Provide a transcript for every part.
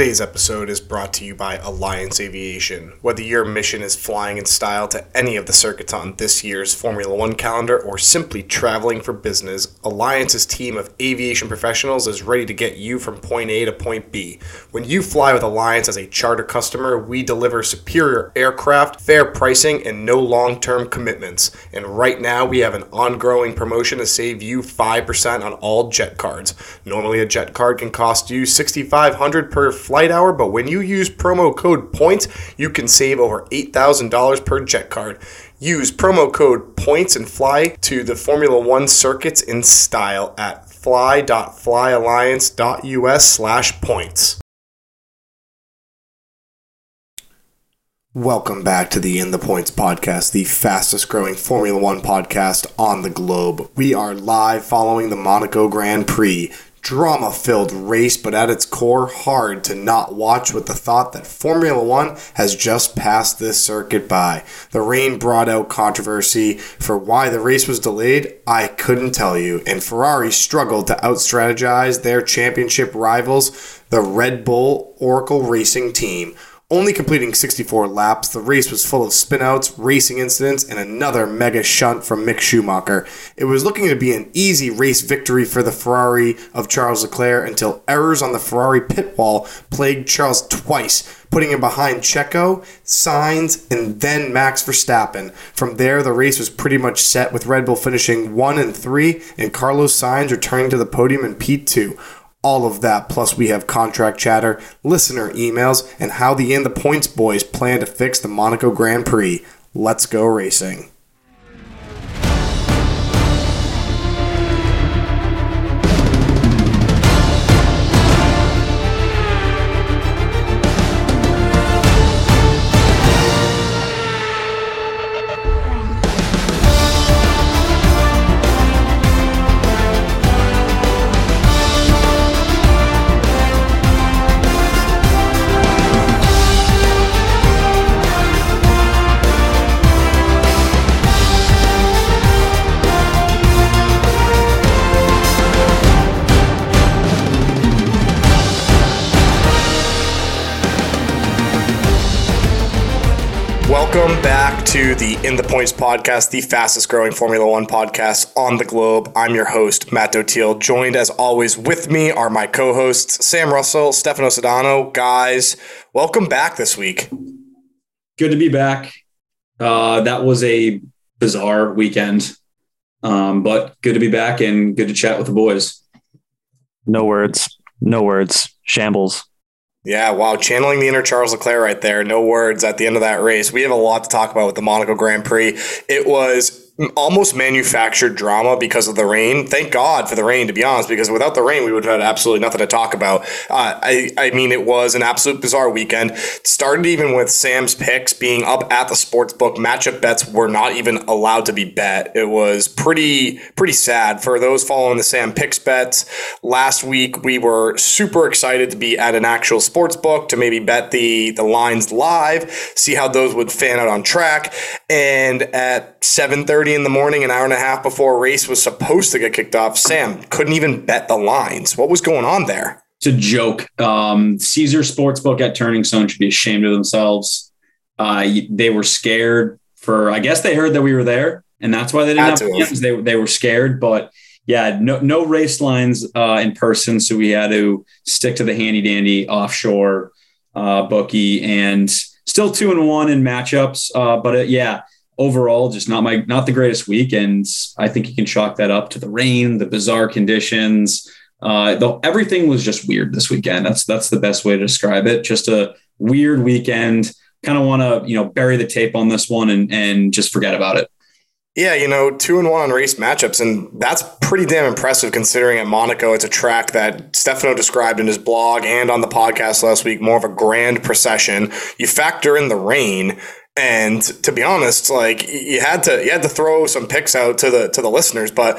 Today's episode is brought to you by Alliance Aviation. Whether your mission is flying in style to any of the circuits on this year's Formula One calendar or simply traveling for business, Alliance's team of aviation professionals is ready to get you from point A to point B. When you fly with Alliance as a charter customer, we deliver superior aircraft, fair pricing, and no long term commitments. And right now, we have an ongoing promotion to save you 5% on all jet cards. Normally, a jet card can cost you 6,500 per flight hour, but when you use promo code POINTS, you can save over $8,000 per jet card. Use promo code POINTS and fly to the Formula One circuits in style at fly.flyalliance.us slash points. Welcome back to the In the Points podcast, the fastest growing Formula One podcast on the globe. We are live following the Monaco Grand Prix drama filled race, but at its core, hard to not watch with the thought that Formula One has just passed this circuit by. The rain brought out controversy for why the race was delayed, I couldn't tell you, and Ferrari struggled to out strategize their championship rivals, the Red Bull Oracle Racing team. Only completing 64 laps, the race was full of spinouts, racing incidents, and another mega shunt from Mick Schumacher. It was looking to be an easy race victory for the Ferrari of Charles Leclerc until errors on the Ferrari pit wall plagued Charles twice, putting him behind Checo, Sainz, and then Max Verstappen. From there, the race was pretty much set with Red Bull finishing 1 and 3 and Carlos Sainz returning to the podium in P2 all of that. Plus, we have contract chatter, listener emails, and how the In the Points boys plan to fix the Monaco Grand Prix. Let's go racing. The In the Points podcast, the fastest growing Formula One podcast on the globe. I'm your host, Matt Dotiel. Joined as always with me are my co hosts, Sam Russell, Stefano Sedano. Guys, welcome back this week. Good to be back. Uh, that was a bizarre weekend, um, but good to be back and good to chat with the boys. No words. No words. Shambles. Yeah, wow. Channeling the inner Charles Leclerc right there. No words at the end of that race. We have a lot to talk about with the Monaco Grand Prix. It was almost manufactured drama because of the rain. Thank God for the rain, to be honest, because without the rain, we would have had absolutely nothing to talk about. Uh, I, I mean, it was an absolute bizarre weekend. It started even with Sam's picks being up at the sports book. Matchup bets were not even allowed to be bet. It was pretty pretty sad for those following the Sam picks bets. Last week, we were super excited to be at an actual sports book to maybe bet the the lines live, see how those would fan out on track, and at seven thirty in the morning, an hour and a half before a race was supposed to get kicked off, Sam couldn't even bet the lines. What was going on there? It's a joke. Um, Caesar Sportsbook at Turning Stone should be ashamed of themselves. Uh, they were scared for, I guess they heard that we were there, and that's why they didn't Had have games. They, they were scared, but yeah, no, no race lines uh, in person. So we had to stick to the handy dandy offshore uh, bookie and still two and one in matchups. Uh, but uh, yeah, overall just not my not the greatest week. And i think you can chalk that up to the rain the bizarre conditions. Uh the, everything was just weird this weekend. That's that's the best way to describe it. Just a weird weekend. Kind of want to you know bury the tape on this one and and just forget about it. Yeah, you know, two and one on race matchups, and that's pretty damn impressive considering at Monaco it's a track that Stefano described in his blog and on the podcast last week, more of a grand procession. You factor in the rain, and to be honest, like you had to you had to throw some picks out to the to the listeners, but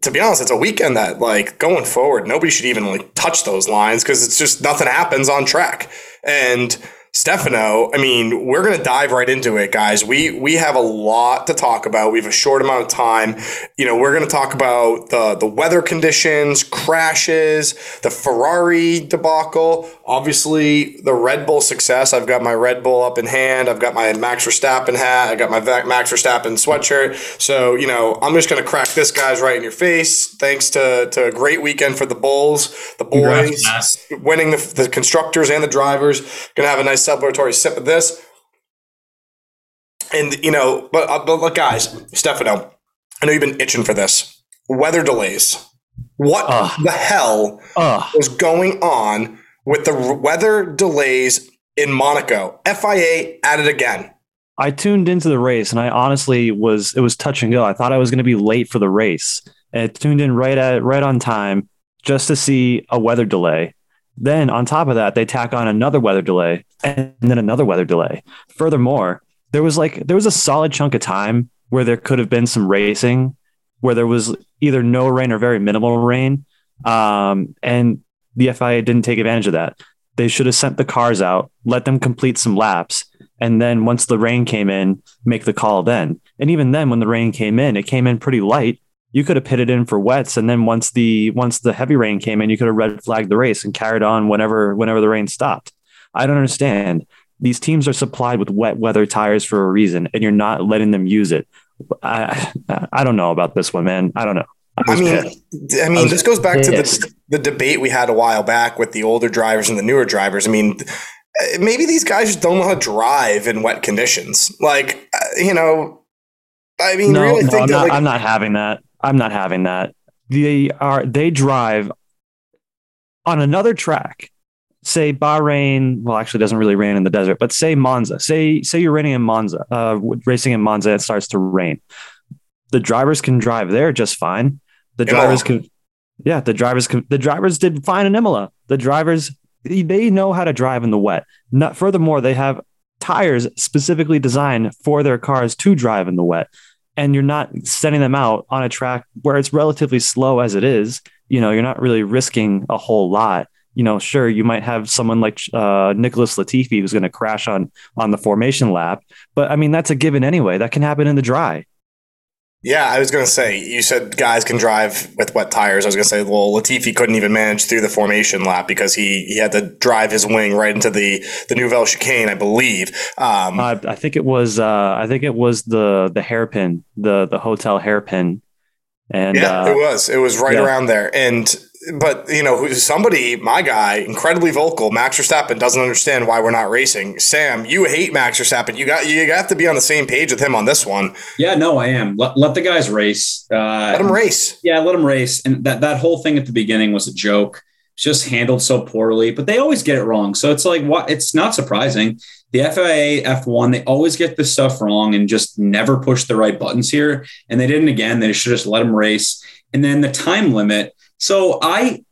to be honest, it's a weekend that like going forward, nobody should even like touch those lines because it's just nothing happens on track. And Stefano, I mean, we're going to dive right into it, guys. We we have a lot to talk about. We have a short amount of time. You know, we're going to talk about the the weather conditions, crashes, the Ferrari debacle, obviously the Red Bull success. I've got my Red Bull up in hand. I've got my Max Verstappen hat. I got my Max Verstappen sweatshirt. So you know, I'm just going to crack this guy's right in your face. Thanks to to a great weekend for the Bulls, the boys Congrats, winning the, the constructors and the drivers. Going to have a nice celebratory sip of this. And you know, but, uh, but look, guys, Stefano, I know you've been itching for this. Weather delays. What uh, the hell uh, was going on with the weather delays in Monaco? FIA at it again. I tuned into the race, and I honestly was it was touch and go. I thought I was going to be late for the race. And I tuned in right at right on time just to see a weather delay. Then on top of that, they tack on another weather delay and then another weather delay. Furthermore, there was like there was a solid chunk of time where there could have been some racing where there was either no rain or very minimal rain. Um, and the FIA didn't take advantage of that. They should have sent the cars out, let them complete some laps, and then once the rain came in, make the call then. And even then, when the rain came in, it came in pretty light you could have pitted in for wets and then once the once the heavy rain came in you could have red flagged the race and carried on whenever whenever the rain stopped i don't understand these teams are supplied with wet weather tires for a reason and you're not letting them use it i i don't know about this one man i don't know I, I mean, pissed. I mean, I this goes back pissed. to the, the debate we had a while back with the older drivers and the newer drivers. I mean, maybe these guys just don't know how to drive in wet conditions. Like, uh, you know, I mean, no, really no, I'm, not, like, I'm not having that. I'm not having that. They are they drive on another track. Say Bahrain, well, actually, doesn't really rain in the desert, but say Monza. Say say you're racing in Monza, uh, racing in Monza, it starts to rain. The drivers can drive there just fine. The drivers can, yeah, the drivers can. The drivers did fine in Imola. The drivers they know how to drive in the wet. Not furthermore, they have tires specifically designed for their cars to drive in the wet and you're not sending them out on a track where it's relatively slow as it is, you know, you're not really risking a whole lot. You know, sure, you might have someone like uh, Nicholas Latifi who's going to crash on on the formation lap, but I mean that's a given anyway. That can happen in the dry. Yeah, I was going to say, you said guys can drive with wet tires. I was going to say, well, Latifi couldn't even manage through the formation lap because he, he had to drive his wing right into the, the Nouvelle chicane, I believe. Um, uh, I think it was, uh, I think it was the, the hairpin, the, the hotel hairpin. And yeah, uh, it was, it was right yeah. around there. And but you know, somebody, my guy, incredibly vocal. Max Verstappen doesn't understand why we're not racing. Sam, you hate Max Verstappen. You got you got to be on the same page with him on this one. Yeah, no, I am. Let, let the guys race. Uh, let them race. Yeah, let them race. And that that whole thing at the beginning was a joke. It's just handled so poorly, but they always get it wrong. So it's like what? It's not surprising. The FIA F1, they always get this stuff wrong and just never push the right buttons here. And they didn't again. They should just let them race. And then the time limit so I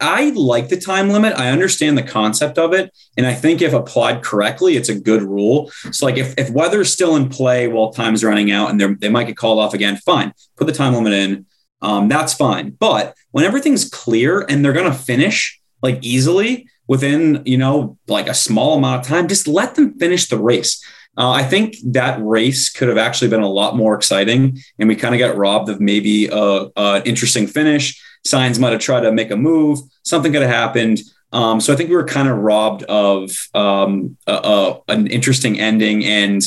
I like the time limit. I understand the concept of it. And I think if applied correctly, it's a good rule. So, like, if, if weather's still in play while time's running out and they might get called off again, fine, put the time limit in. Um, that's fine. But when everything's clear and they're going to finish like easily within, you know, like a small amount of time, just let them finish the race. Uh, I think that race could have actually been a lot more exciting, and we kind of got robbed of maybe a, a interesting finish Sainz might have tried to make a move. Something could have happened. Um, so I think we were kind of robbed of um, a, a, an interesting ending, and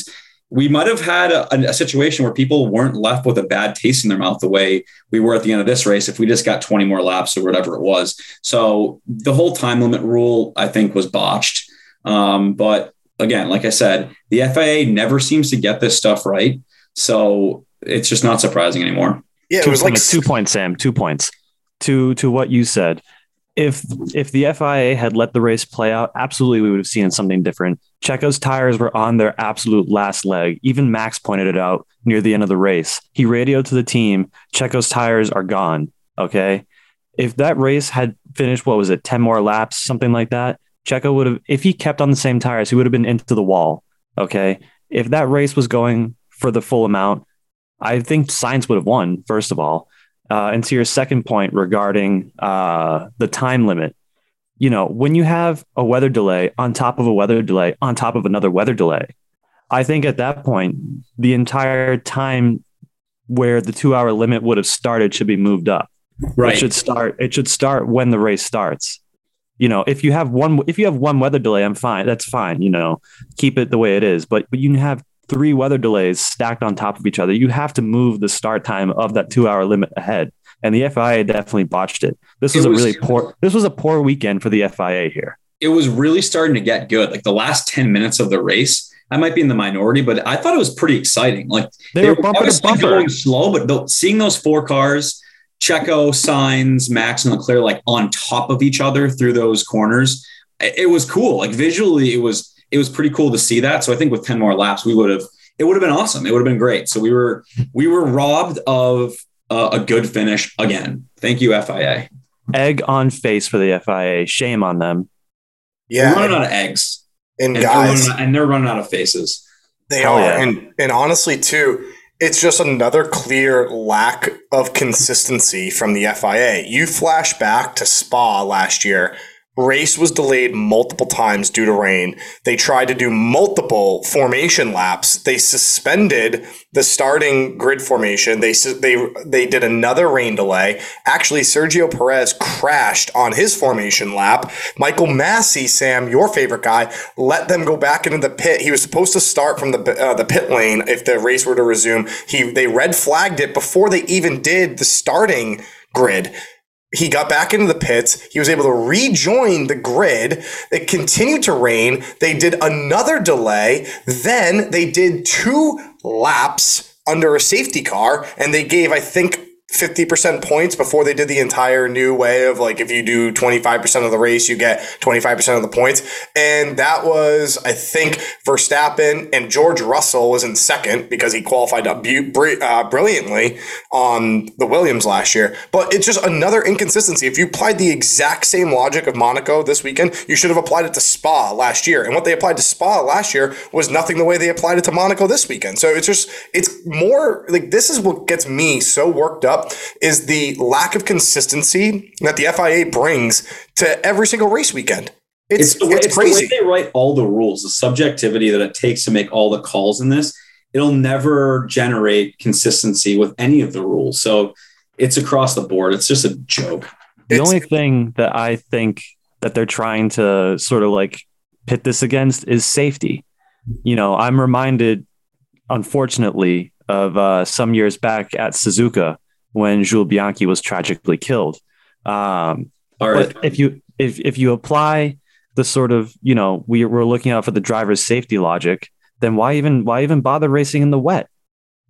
we might have had a, a, situation where people weren't left with a bad taste in their mouth the way we were at the end of this race if we just got 20 more laps or whatever it was. So the whole time limit rule, I think, was botched. Um, but again, like I said, the FIA never seems to get this stuff right. So it's just not surprising anymore. Yeah, it two was points, like two points, Sam. Two points to to what you said. If if the FIA had let the race play out, absolutely we would have seen something different. Checo's tires were on their absolute last leg. Even Max pointed it out near the end of the race. He radioed to the team, Checo's tires are gone. Okay. If that race had finished, what was it, 10 more laps, something like that, Checo would have, if he kept on the same tires, he would have been into the wall. Okay. If that race was going for the full amount, I think Sainz would have won, first of all. Uh, and to your second point regarding uh, the time limit, you know, when you have a weather delay on top of a weather delay on top of another weather delay, I think at that point, the entire time where the two hour limit would have started should be moved up. Right. It should start. It should start when the race starts. You know, if you have one, if you have one weather delay, I'm fine. That's fine. You know, keep it the way it is. But but you have three weather delays stacked on top of each other. You have to move the start time of that two hour limit ahead. And the FIA definitely botched it. This was, it was a really poor. This was a poor weekend for the FIA here. It was really starting to get good. Like the last ten minutes of the race, I might be in the minority, but I thought it was pretty exciting. Like they, they were, were obviously going slow, but the, seeing those four cars Checo, Sainz, Max, and Leclerc like on top of each other through those corners. It was cool. Like visually, it was it was pretty cool to see that. So I think with 10 more laps, we would have it would have been awesome. It would have been great. So we were we were robbed of uh, a good finish again. Thank you, FIA. Egg on face for the FIA. Shame on them. Yeah, We're running out of eggs, and, and guys, they're out, and they're running out of faces. They oh, are, yeah. and and honestly, too it's just another clear lack of consistency from the FIA. You flash back to Spa last year Race was delayed multiple times due to rain. They tried to do multiple formation laps. They suspended the starting grid formation. They they they did another rain delay. Actually, Sergio Perez crashed on his formation lap. Michael Masi, Sam, your favorite guy, let them go back into the pit. He was supposed to start from the uh, the pit lane if the race were to resume. He they red flagged it before they even did the starting grid he got back into the pits. He was able to rejoin the grid. It continued to rain. They did another delay. Then they did two laps under a safety car, and they gave, I think, 50% points before they did the entire new way of like if you do 25% of the race you get 25% of the points. And that was i think verstappen and george russell was in second because he qualified uh, brilliantly on the williams last year. But it's just another inconsistency. If you applied the exact same logic of monaco this weekend you should have applied it to spa last year. And what they applied to spa last year was nothing the way they applied it to monaco this weekend. So it's just it's more like this is what gets me so worked up is the lack of consistency that the FIA brings to every single race weekend. It's, it's, the, way, it's, it's crazy. The way they write all the rules, the subjectivity that it takes to make all the calls in this, it'll never generate consistency with any of the rules. So it's across the board. It's just a joke. The it's, only thing that I think that they're trying to sort of like pit this against is safety. You know, I'm reminded, unfortunately, of uh, some years back at Suzuka when Jules Bianchi was tragically killed. Um, But if you if if you apply the sort of you know we we're looking out for the driver's safety logic, then why even why even bother racing in the wet?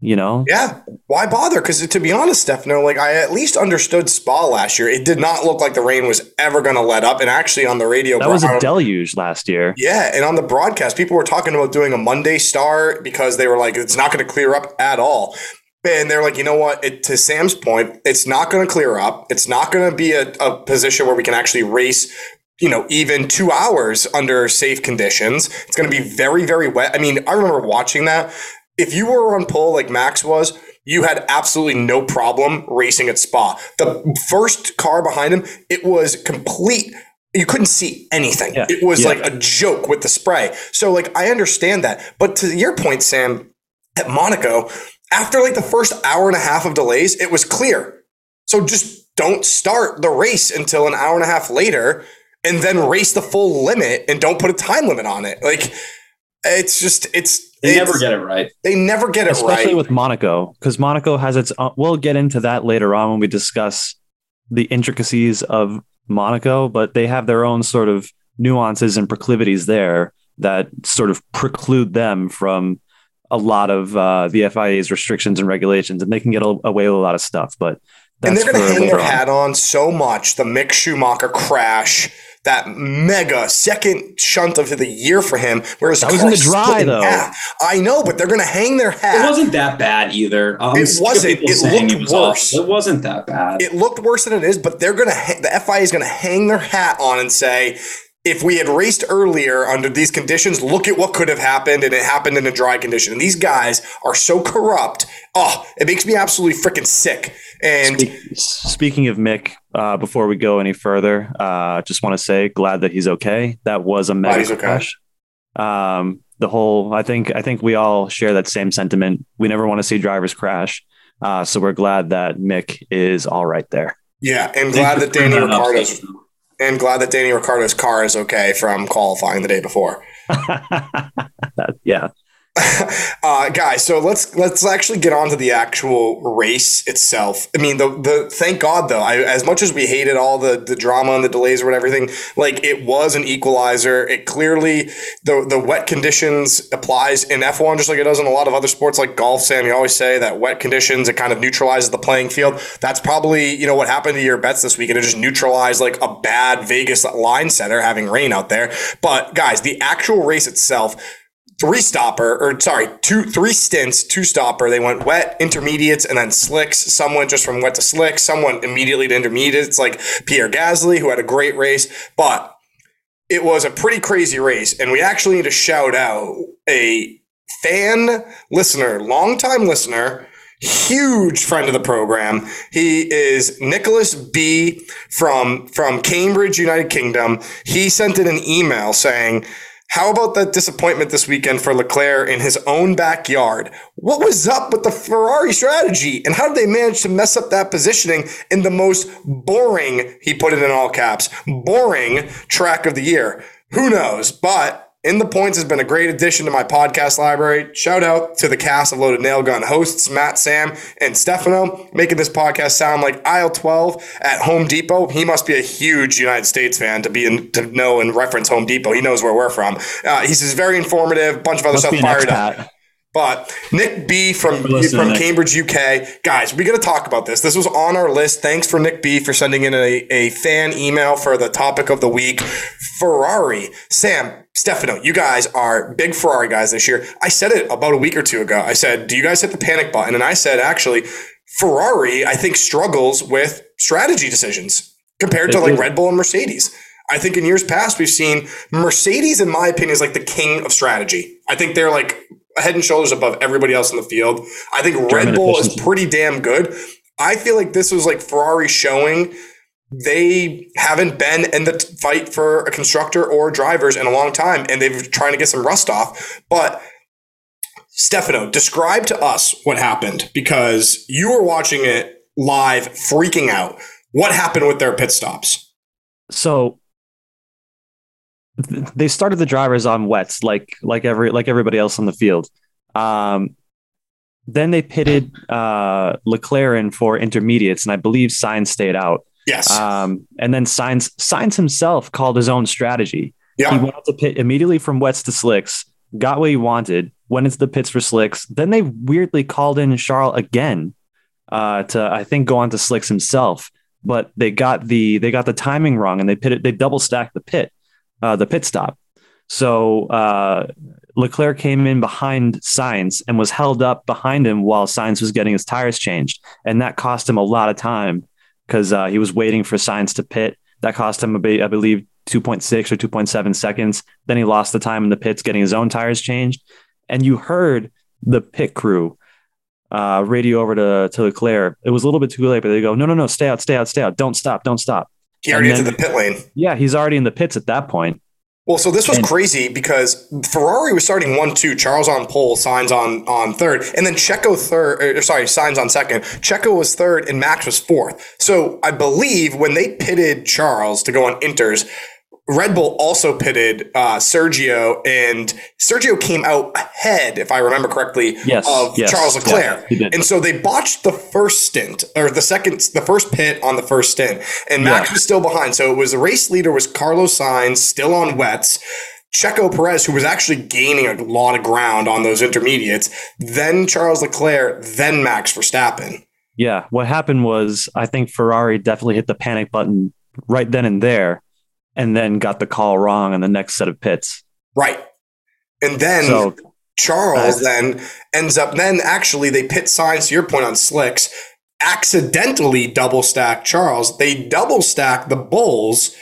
You know? Yeah. Why bother? Because to be honest, Stefano, like I at least understood Spa last year. It did not look like the rain was ever going to let up. And actually, on the radio, that was a deluge last year. Yeah, and on the broadcast, people were talking about doing a Monday start because they were like, it's not going to clear up at all. And they're like, you know what? It, to Sam's point, it's not going to clear up. It's not going to be a, a position where we can actually race you know, even two hours under safe conditions. It's going to be very, very wet. I mean, I remember watching that. If you were on pole like Max was, you had absolutely no problem racing at Spa. The first car behind him, it was complete. You couldn't see anything. Yeah. It was yeah. like a joke with the spray. So, like, I understand that. But to your point, Sam, at Monaco, after like the first hour and a half of delays, it was clear. So just don't start the race until an hour and a half later and then race the full limit and don't put a time limit on it. Like it's just it's they it's, never get it right. They never get it Especially right. Especially with Monaco cuz Monaco has its uh, we'll get into that later on when we discuss the intricacies of Monaco, but they have their own sort of nuances and proclivities there that sort of preclude them from a lot of uh, the FIA's restrictions and regulations, and they can get away with a lot of stuff. But and they're going to hang their on. hat on so much. The Mick Schumacher crash, that mega second shunt of the year for him. Whereas that was in the dry though. I know, but they're going to hang their hat. It wasn't that bad either. Um, it wasn't. It looked it was worse. It wasn't that bad. It looked worse than it is. But they're going to. the FIA is going to hang their hat on and say if we had raced earlier under these conditions, look at what could have happened, and it happened in a dry condition. And these guys are so corrupt. Oh, it makes me absolutely freaking sick. And speaking of Mick, uh, before we go any further, uh, just want to say, glad that he's okay. That was a mega okay. crash. Um, the whole, I think, I think we all share that same sentiment. We never want to see drivers crash. Uh, so we're glad that Mick is all right there. Yeah, and glad that Danny Ricciardo's and glad that Danny Ricciardo's car is okay from qualifying the day before. yeah, uh, guys, so let's let's actually get on to the actual race itself. I mean, the the thank God though, I, as much as we hated all the the drama and the delays or everything, like it was an equalizer. It clearly the the wet conditions applies in F one just like it does in a lot of other sports like golf. Sam, you always say that wet conditions it kind of neutralizes the playing field. That's probably you know what happened to your bets this week, and it just neutralized like a bad Vegas line setter having rain out there. But guys, the actual race itself three stopper, or sorry, two, three stints, two stopper. They went wet, intermediates, and then slicks. Some went just from wet to slick. Some went immediately to intermediates, like Pierre Gasly, who had a great race. But it was a pretty crazy race. And we actually need to shout out a fan listener, longtime listener, huge friend of the program. He is Nicholas B from from Cambridge, United Kingdom. He sent in an email saying, how about that disappointment this weekend for Leclerc in his own backyard? What was up with the Ferrari strategy and how did they manage to mess up that positioning in the most boring, he put it in all caps, boring track of the year? Who knows? But in the Points has been a great addition to my podcast library. Shout out to the cast of Loaded Nail Gun hosts, Matt, Sam, and Stefano, making this podcast sound like aisle 12 at Home Depot. He must be a huge United States fan to be in, to know and reference Home Depot. He knows where we're from. Uh, he's very informative, bunch of other must stuff fired up. But Nick B from from Cambridge, UK, guys, we got to talk about this. This was on our list. Thanks for Nick B for sending in a, a fan email for the topic of the week. Ferrari, Sam, Stefano, you guys are big Ferrari guys this year. I said it about a week or two ago. I said, "Do you guys hit the panic button?" And I said, actually, Ferrari, I think struggles with strategy decisions compared to like Red Bull and Mercedes. I think in years past we've seen Mercedes, in my opinion, is like the king of strategy. I think they're like head and shoulders above everybody else in the field. I think German Red Bull efficiency. is pretty damn good. I feel like this was like Ferrari showing they haven't been in the fight for a constructor or drivers in a long time, and they've been trying to get some rust off. But Stefano, describe to us what happened because you were watching it live, freaking out. What happened with their pit stops? So they started the drivers on wets like like every like everybody else on the field. Um, then they pitted uh, Leclerc in for intermediates, and I believe Sainz stayed out. Yes. Um, and then Sainz Sainz himself called his own strategy. Yeah. He went to pit immediately from wets to slicks, got what he wanted, went into the pits for slicks. Then they weirdly called in Charles again uh, to I think go on to slicks himself, but they got the they got the timing wrong and they pitted they double stacked the pit uh, the pit stop. So uh, Leclerc came in behind Sainz and was held up behind him while Sainz was getting his tires changed, and that cost him a lot of time because uh, he was waiting for Sainz to pit. That cost him, I believe, 2.6 or 2.7 seconds. Then he lost the time in the pits getting his own tires changed, and you heard the pit crew uh, radio over to, to Leclerc. It was a little bit too late, but they go, no, no, no, stay out, stay out, stay out. Don't stop, don't stop. He already into the pit lane. Yeah, he's already in the pits at that point. Well, so this was and, crazy because Ferrari was starting one two, Charles on pole, Sainz on on third, and then Checo third. Or, sorry, Sainz on second. Checo was third, and Max was fourth. So I believe when they pitted Charles to go on inters, Red Bull also pitted uh, Sergio, and Sergio came out ahead, if I remember correctly, yes, of yes, Charles Leclerc. Yeah, and so they botched the first stint or the second, the first pit on the first stint, and Max yeah. was still behind. So it was the race leader was Carlos Sainz, still on wets. Checo Perez, who was actually gaining a lot of ground on those intermediates, then Charles Leclerc, then Max Verstappen. Yeah, what happened was I think Ferrari definitely hit the panic button right then and there and then got the call wrong on the next set of pits. Right. And then so, Charles uh, then ends up, then actually they pit Sainz to your point on slicks, accidentally double stack Charles. They double stack the Bulls.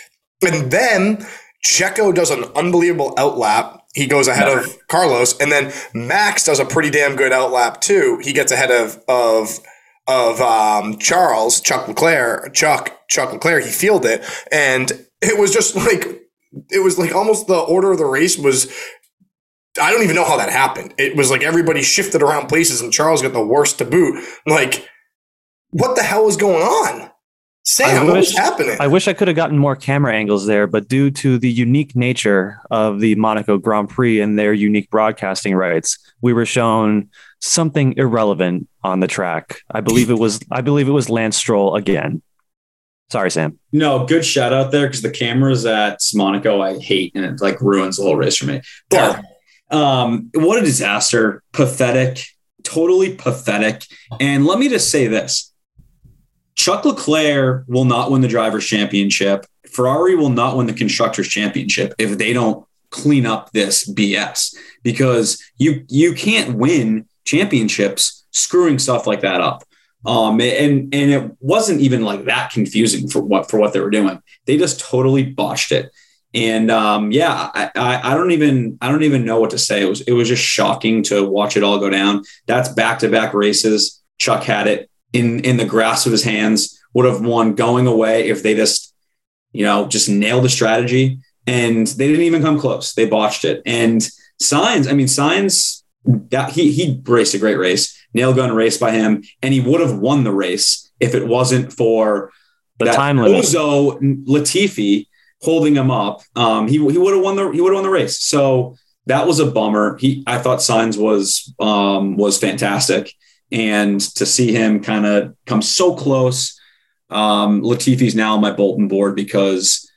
And then Checo does an unbelievable outlap. He goes ahead Never. of Carlos, and then Max does a pretty damn good outlap too. He gets ahead of of of um, Charles Chuck Leclerc, Chuck Chuck Leclerc. He fielded it, and it was just like it was like almost the order of the race was. I don't even know how that happened. It was like everybody shifted around places, and Charles got the worst to boot. Like, what the hell is going on? Sam, what is happening? I wish I could have gotten more camera angles there, but due to the unique nature of the Monaco Grand Prix and their unique broadcasting rights, we were shown something irrelevant on the track. I believe it was I believe it was Lance Stroll again. Sorry, Sam. No, good shout out there because the cameras at Monaco I hate and it like ruins the whole race for me. But um, what a disaster! Pathetic, totally pathetic. And let me just say this Chuck Leclerc will not win the drivers' championship. Ferrari will not win the constructors' championship if they don't clean up this BS because you you can't win championships screwing stuff like that up. Um, and and it wasn't even like that confusing for what for what they were doing. They just totally botched it. And um, yeah, I, I, I don't even I don't even know what to say. It was it was just shocking to watch it all go down. That's back to back races. Chuck had it in in the grasp of his hands would have won going away if they just you know just nailed the strategy and they didn't even come close they botched it and Sainz, i mean Sainz that he he raced a great race nail gun race by him and he would have won the race if it wasn't for the that time limit. Ozo Latifi holding him up. Um he, he would have won the he would have won the race. So that was a bummer. He i thought Sainz was um was fantastic. And to see him kind of come so close. Um, Latifi's now on my Bolton board because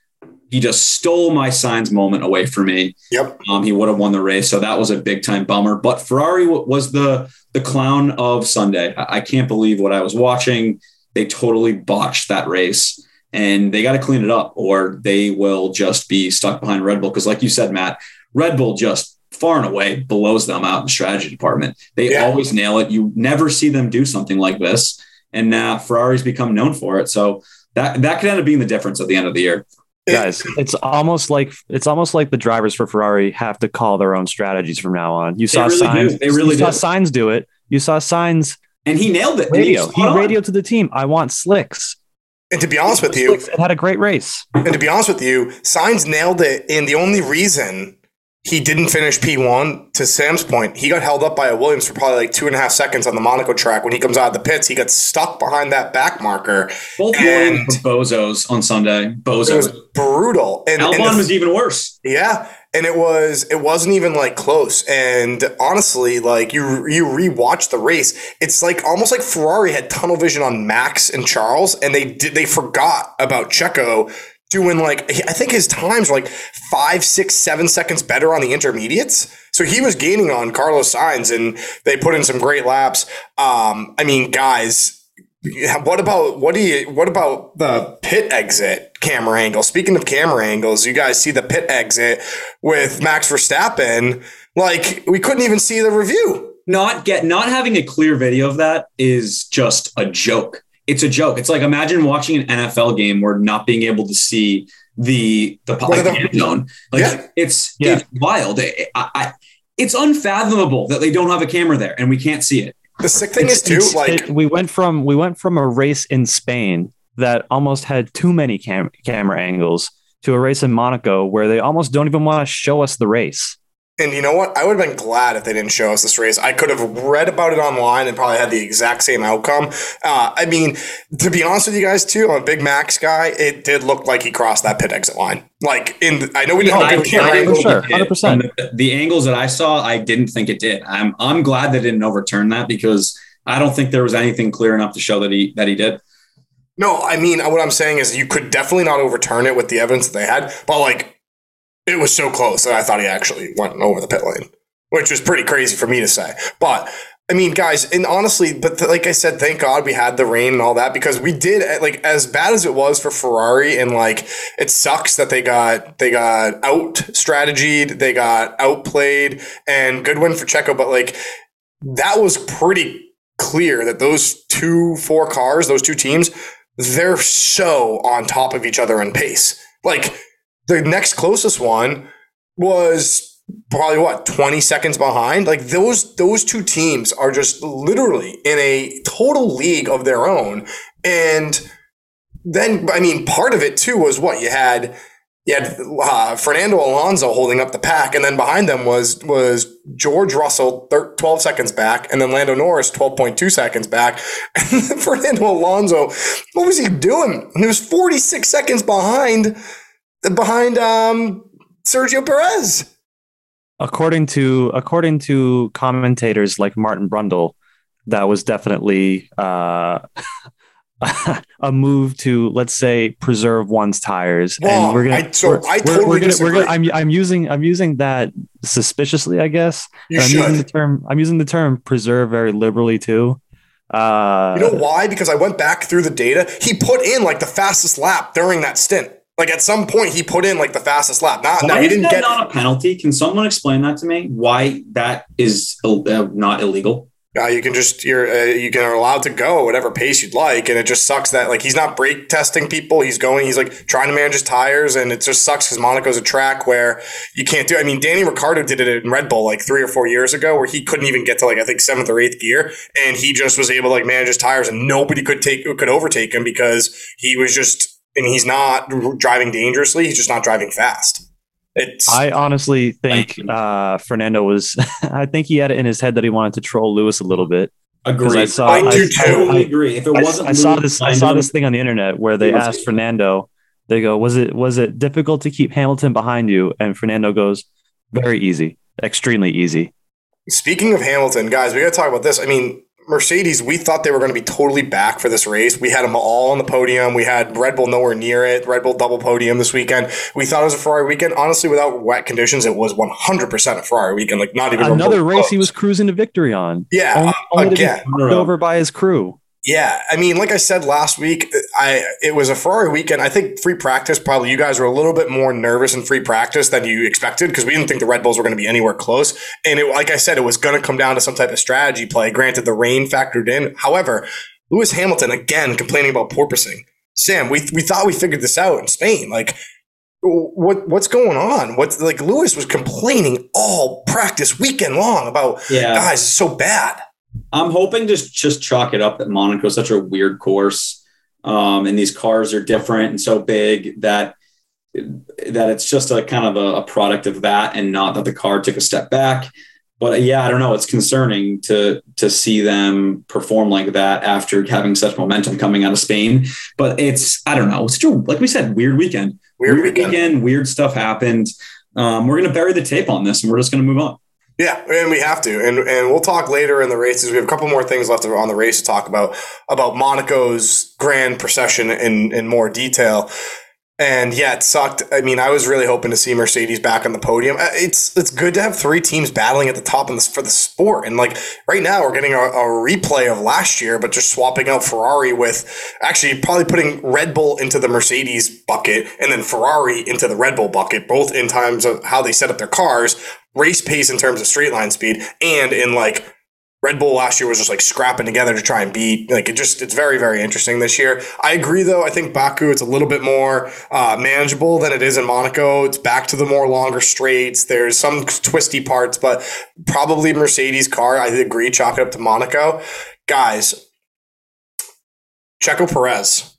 he just stole my Sainz moment away from me. Yep. Um, he would have won the race, so that was a big time bummer. But Ferrari was the the clown of Sunday. I, I can't believe what I was watching. They totally botched that race, and they got to clean it up, or they will just be stuck behind Red Bull. Because, like you said, Matt, Red Bull just far and away blows them out in strategy department. They yeah. always nail it. You never see them do something like this. And now Ferrari's become known for it. So that that could end up being the difference at the end of the year. Guys, it's almost like it's almost like the drivers for Ferrari have to call their own strategies from now on. You saw really Sainz. Do. They really you saw Sainz do it. You saw Sainz and he nailed it. Radio. He, he radioed to the team. I want slicks. And to be honest with you, it had a great race. And to be honest with you, Sainz nailed it. And the only reason he didn't finish P1. To Sam's point, he got held up by a Williams for probably like two and a half seconds on the Monaco track. When he comes out of the pits, he got stuck behind that back marker. Both and bozos on Sunday. Bozos. It was brutal. And Albon and the, was even worse. Yeah. And it was it wasn't even like close. And honestly, like you you rewatch the race, it's like almost like Ferrari had tunnel vision on Max and Charles, and they did they forgot about Checo doing like I think his times were like five, six, seven seconds better on the intermediates. So he was gaining on Carlos Sainz, and they put in some great laps. Um, I mean, guys, what about what do you what about the pit exit camera angle? Speaking of camera angles, you guys see the pit exit with Max Verstappen. Like we couldn't even see the review. Not get not having a clear video of that is just a joke it's a joke. It's like imagine watching an NFL game where not being able to see the the, like, the zone. Like yeah. it's yeah. it's wild. I, I, it's unfathomable that they don't have a camera there and we can't see it. The sick thing it's, is too, like it, we went from we went from a race in Spain that almost had too many cam- camera angles to a race in Monaco where they almost don't even want to show us the race. And you know what? I would have been glad if they didn't show us this race. I could have read about it online and probably had the exact same outcome. Uh, I mean, to be honest with you guys, too, I'm a Big Max guy. It did look like he crossed that pit exit line. Like in, the, I know we didn't yeah, have camera angles. Sure, hundred percent. The, the angles that I saw, I didn't think it did. I'm I'm glad they didn't overturn that because I don't think there was anything clear enough to show that he that he did. No, I mean what I'm saying is you could definitely not overturn it with the evidence that they had, but like it was so close that I thought he actually went over the pit lane, which was pretty crazy for me to say. But I mean, guys, and honestly, but th- like I said, thank God we had the rain and all that because we did eh, like as bad as it was for Ferrari, and like it sucks that they got they got out strategied, they got outplayed, and good win for Checo, but like that was pretty clear that those two four cars, those two teams, they're so on top of each other in pace, like the next closest one was probably what 20 seconds behind like those those two teams are just literally in a total league of their own and then i mean part of it too was what you had you had uh, Fernando Alonso holding up the pack, and then behind them was was George Russell, 12 seconds back, and then Lando Norris, 12.2 seconds back. And Fernando Alonso, what was he doing? He was 46 seconds behind behind um, Sergio Perez. According to according to commentators like Martin Brundle, that was definitely uh, a move to let's say preserve one's tires. And we're gonna I, so we're, I totally we're, gonna, we're gonna, I'm, I'm using i'm using that suspiciously i guess. You i'm should. using the term i'm using the term preserve very liberally too. Uh, you know why? Because i went back through the data. He put in like the fastest lap during that stint like at some point he put in like the fastest lap not why no, he didn't get not a penalty can someone explain that to me why that is uh, not illegal uh, you can just you're uh, you can are allowed to go whatever pace you'd like, and it just sucks that like he's not brake testing people. He's going, he's like trying to manage his tires, and it just sucks because Monaco's a track where you can't do. I mean, Danny Ricciardo did it in Red Bull like three or four years ago, where he couldn't even get to like I think seventh or eighth gear, and he just was able to like manage his tires, and nobody could take could overtake him because he was just and he's not driving dangerously. He's just not driving fast. It's, I honestly think uh, Fernando was. I think he had it in his head that he wanted to troll Lewis a little bit. Agree. I, saw, I do I, too. I, agree. If it wasn't, I, saw this. I saw this thing on the internet where they asked Fernando. They go, "Was it was it difficult to keep Hamilton behind you?" And Fernando goes, "Very easy, extremely easy." Speaking of Hamilton, guys, we got to talk about this. I mean, Mercedes, we thought they were going to be totally back for this race. We had them all on the podium. We had Red Bull nowhere near it. Red Bull double podium this weekend. We thought it was a Ferrari weekend. Honestly, without wet conditions, it was 100% a Ferrari weekend. Like not even another race close. he was cruising to victory on. Yeah, only, only again, over by his crew. Yeah, I mean, like I said last week, I it was a Ferrari weekend. I think free practice probably you guys were a little bit more nervous in free practice than you expected because we didn't think the Red Bulls were going to be anywhere close. And it, like I said, it was going to come down to some type of strategy play. Granted, the rain factored in. However, Lewis Hamilton again complaining about porpoising. Sam, we we thought we figured this out in Spain. Like, what what's going on? What's like Lewis was complaining all practice weekend long about yeah. guys, it's so bad. I'm hoping to just chalk it up that Monaco is such a weird course, um, and these cars are different and so big that that it's just a kind of a, a, product of that, and not that the car took a step back. But yeah, I don't know. It's concerning to to see them perform like that after having such momentum coming out of Spain. But it's I don't know. It's true. Like we said, weird weekend. Weird, weird weekend. weekend. Weird stuff happened. Um, we're gonna bury the tape on this, and we're just gonna move on. Yeah, and we have to, and and we'll talk later in the races. We have a couple more things left on the race to talk about about Monaco's grand procession in in more detail. And yeah, it sucked. I mean, I was really hoping to see Mercedes back on the podium. Uh, it's it's good to have three teams battling at the top in this, for the sport. And like right now, we're getting a, a replay of last year, but just swapping out Ferrari with actually probably putting Red Bull into the Mercedes bucket and then Ferrari into the Red Bull bucket, both in times of how they set up their cars race pace in terms of straight line speed and in like Red Bull last year was just like scrapping together to try and beat. Like it just, it's very, very interesting this year. I agree though. I think Baku, it's a little bit more uh, manageable than it is in Monaco. It's back to the more longer straights. There's some twisty parts, but probably Mercedes car. I agree. Chalk it up to Monaco. Guys, Checo Perez.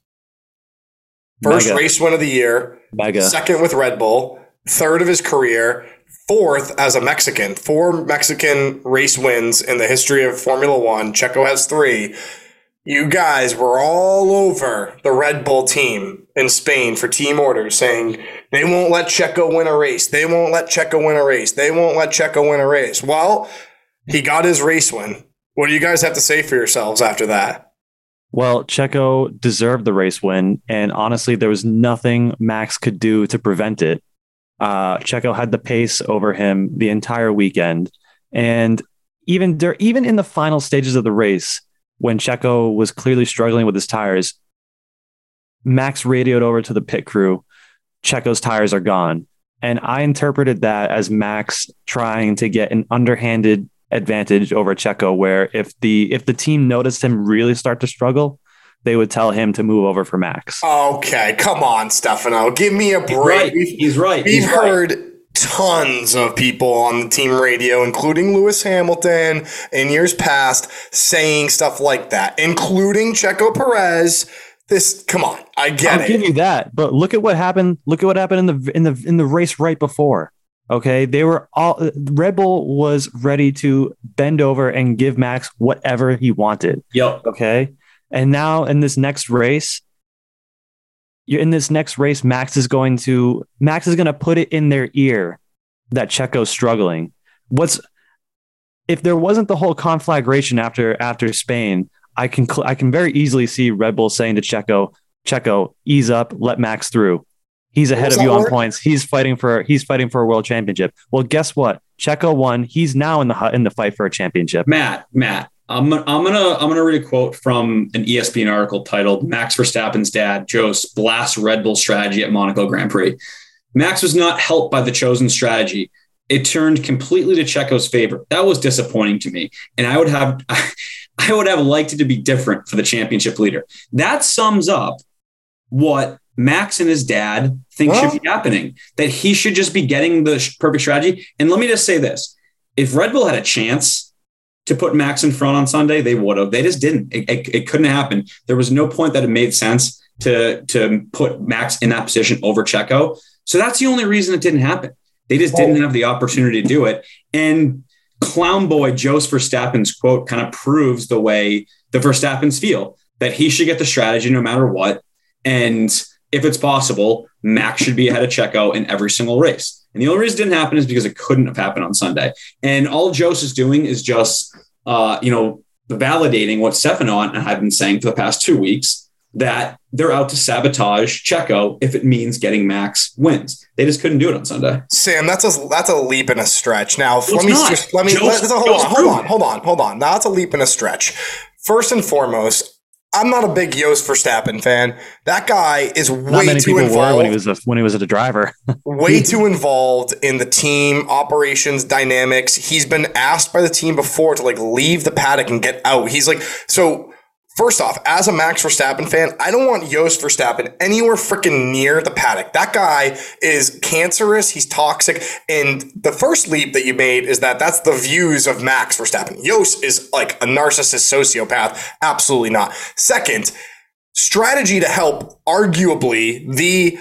First Mega. race win of the year. Mega. Second with Red Bull. Third of his career fourth as a Mexican. Four Mexican race wins in the history of Formula One. Checo has three. You guys were all over the Red Bull team in Spain for team orders saying they won't let Checo win a race. They won't let Checo win a race. They won't let Checo win a race. Well, he got his race win. What do you guys have to say for yourselves after that? Well, Checo deserved the race win. And honestly, there was nothing Max could do to prevent it. Uh, Checo had the pace over him the entire weekend, and even there, even in the final stages of the race, when Checo was clearly struggling with his tires, Max radioed over to the pit crew, "Checo's tires are gone," and I interpreted that as Max trying to get an underhanded advantage over Checo, where if the if the team noticed him really start to struggle, they would tell him to move over for Max. Okay, come on, Stefano. Give me a break. He's right. He's right. We've He's heard right. tons of people on the team radio, including Lewis Hamilton in years past, saying stuff like that, including Checo Perez. This, come on, I get it. I'll it. give you that, but look at what happened. Look at what happened in the in the in the race right before. Okay, they were all Red Bull was ready to bend over and give Max whatever he wanted. Yep. Okay, and now in this next race, you're in this next race. Max is going to Max is going to put it in their ear that Checo's struggling. What's if there wasn't the whole conflagration after after Spain? I can cl- I can very easily see Red Bull saying to Checo, Checo, ease up, let Max through. He's ahead of you that on word? points. He's fighting for he's fighting for a world championship. Well, guess what? Checo won. He's now in the hu- in the fight for a championship. Matt, Matt, I'm, I'm gonna I'm gonna read a quote from an ESPN article titled "Max Verstappen's dad Jos blasts Red Bull strategy at Monaco Grand Prix." Max was not helped by the chosen strategy. It turned completely to Checo's favor. That was disappointing to me, and I would have I would have liked it to be different for the championship leader. That sums up what Max and his dad think Well- should be happening. That he should just be getting the perfect strategy. And let me just say this: if Red Bull had a chance to put Max in front on Sunday, they would have. They just didn't. It, it, it couldn't happen. There was no point that it made sense to to put Max in that position over Checo. So that's the only reason it didn't happen. They just didn't have the opportunity to do it. And clown boy Jos Verstappen's quote kind of proves the way the Verstappens feel that he should get the strategy no matter what. And if it's possible, Max should be ahead of Checo in every single race. And the only reason it didn't happen is because it couldn't have happened on Sunday. And all Jos is doing is just, uh, you know, validating what Stefano and I have been saying for the past two weeks that they're out to sabotage Checo if it means getting Max wins. They just couldn't do it on Sunday. Sam, that's a that's a leap and a stretch. Now, let me not. just let me Joe's- let, hold on, hold on, hold on, hold on. Now, that's a leap and a stretch. First and foremost, I'm not a big Jos Verstappen fan. That guy is Not way many too people were involved. when he was a, when he was a driver. way too involved in the team operations dynamics. He's been asked by the team before to like leave the paddock and get out. He's like, so first off, as a Max Verstappen fan, I don't want Jos Verstappen anywhere freaking near the paddock. That guy is cancerous. He's toxic. And the first leap that you made is that that's the views of Max Verstappen. Jos is like a narcissist sociopath. Absolutely not. Second, strategy to help arguably the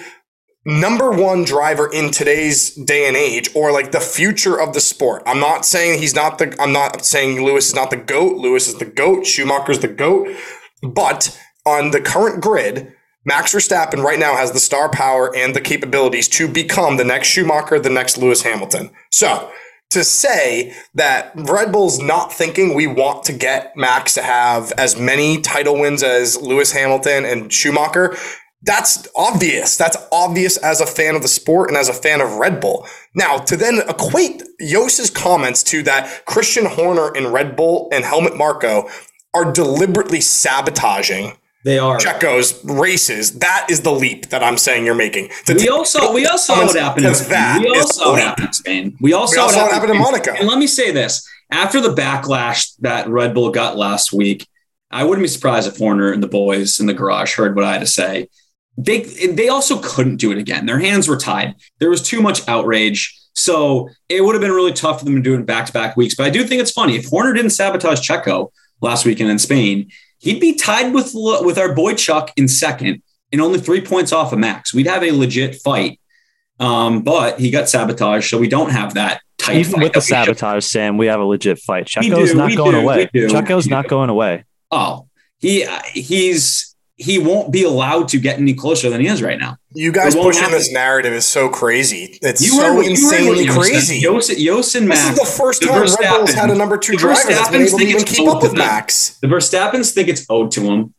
number one driver in today's day and age or like the future of the sport. I'm not saying he's not the I'm not saying Lewis is not the GOAT. Lewis is the GOAT. Schumacher's the GOAT. But on the current grid, Max Verstappen right now has the star power and the capabilities to become the next Schumacher, the next Lewis Hamilton. So to say that Red Bull's not thinking we want to get Max to have as many title wins as Lewis Hamilton and Schumacher, that's obvious. That's obvious as a fan of the sport and as a fan of Red Bull. Now, to then equate Jos's comments to that Christian Horner and Red Bull and Helmut Marko are deliberately sabotaging They are. Checo's races. That is the leap that I'm saying you're making. To We also we all saw what happened in Spain. We all saw what happened in Spain. We all saw what saw what happened happened in Monaco. And let me say this: after the backlash that Red Bull got last week, I wouldn't be surprised if Horner and the boys in the garage heard what I had to say. They they also couldn't do it again. Their hands were tied. There was too much outrage. So it would have been really tough for them to do it back to back weeks. But I do think it's funny. If Horner didn't sabotage Checo last weekend in Spain, he'd be tied with with our boy Chuck in second and only three points off of Max. We'd have a legit fight. Um, but he got sabotaged, so we don't have that tight Even fight with the we should- sabotage, Sam, we have a legit fight. Checo's do, not going do, away. Checo's not going away. Oh, he he's he won't be allowed to get any closer than he is right now. You guys pushing this narrative is so crazy. It's You so heard insanely crazy. Yo, Jos and This is the first the time Red Bull's Verstappen- had a number two the driver that's been Verstappens able to even keep up with. Max. The Verstappens think it's owed to him.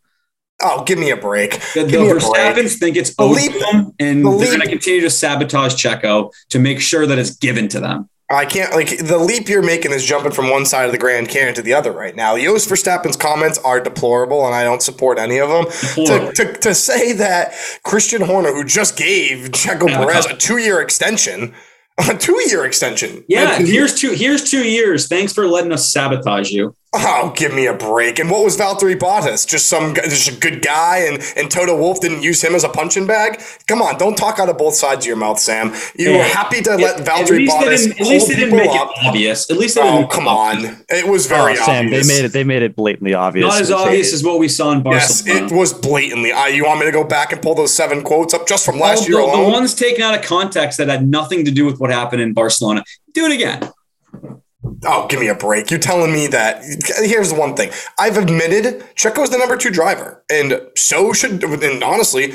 Oh, give me a break. The, the a break. Verstappens think it's owed leap- to them, and the they're going to continue to sabotage Checo to make sure that it's given to them. I can't like the leap you're making is jumping from one side of the Grand Canyon to the other right now. Jos Verstappen's comments are deplorable, and I don't support any of them. To, to, to say that Christian Horner, who just gave Checo Perez a two year extension, A two year extension. Yeah, here's two. Here's two years. Thanks for letting us sabotage you. Oh, give me a break. And what was Valtteri Bottas? Just some just a good guy, and and Toto Wolff didn't use him as a punching bag. Come on, don't talk out of both sides of your mouth, Sam. You Hey, were happy to At- let at Valtteri Bottas At least they didn't make up. it obvious. At least they Oh, didn't. come on! It was very Oh, Sam, obvious. they made it. They made it blatantly obvious. Not as obvious as what we saw in Barcelona. Yes, Barcelona. it was blatantly. I, you want me to go back and pull those seven quotes up just from All last year the, the ones taken out of context that had nothing to do with what happened in Barcelona. Do it again. Oh, give me a break. You're telling me that. Here's the one thing. I've admitted Checo's the number two driver. And so should, and honestly,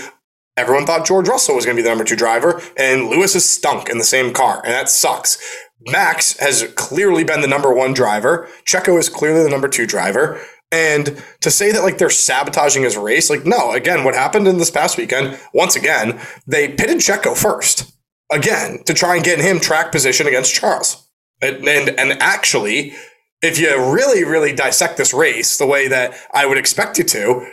everyone thought George Russell was going to be the number two driver. And Lewis is stunk in the same car. And that sucks. Max has clearly been the number one driver. Checo is clearly the number two driver. And to say that like they're sabotaging his race, like no, again, what happened in this past weekend, once again, they pitted Checo first, again, to try and get him track position against Charles. And, and and actually, if you really, really dissect this race the way that I would expect you to,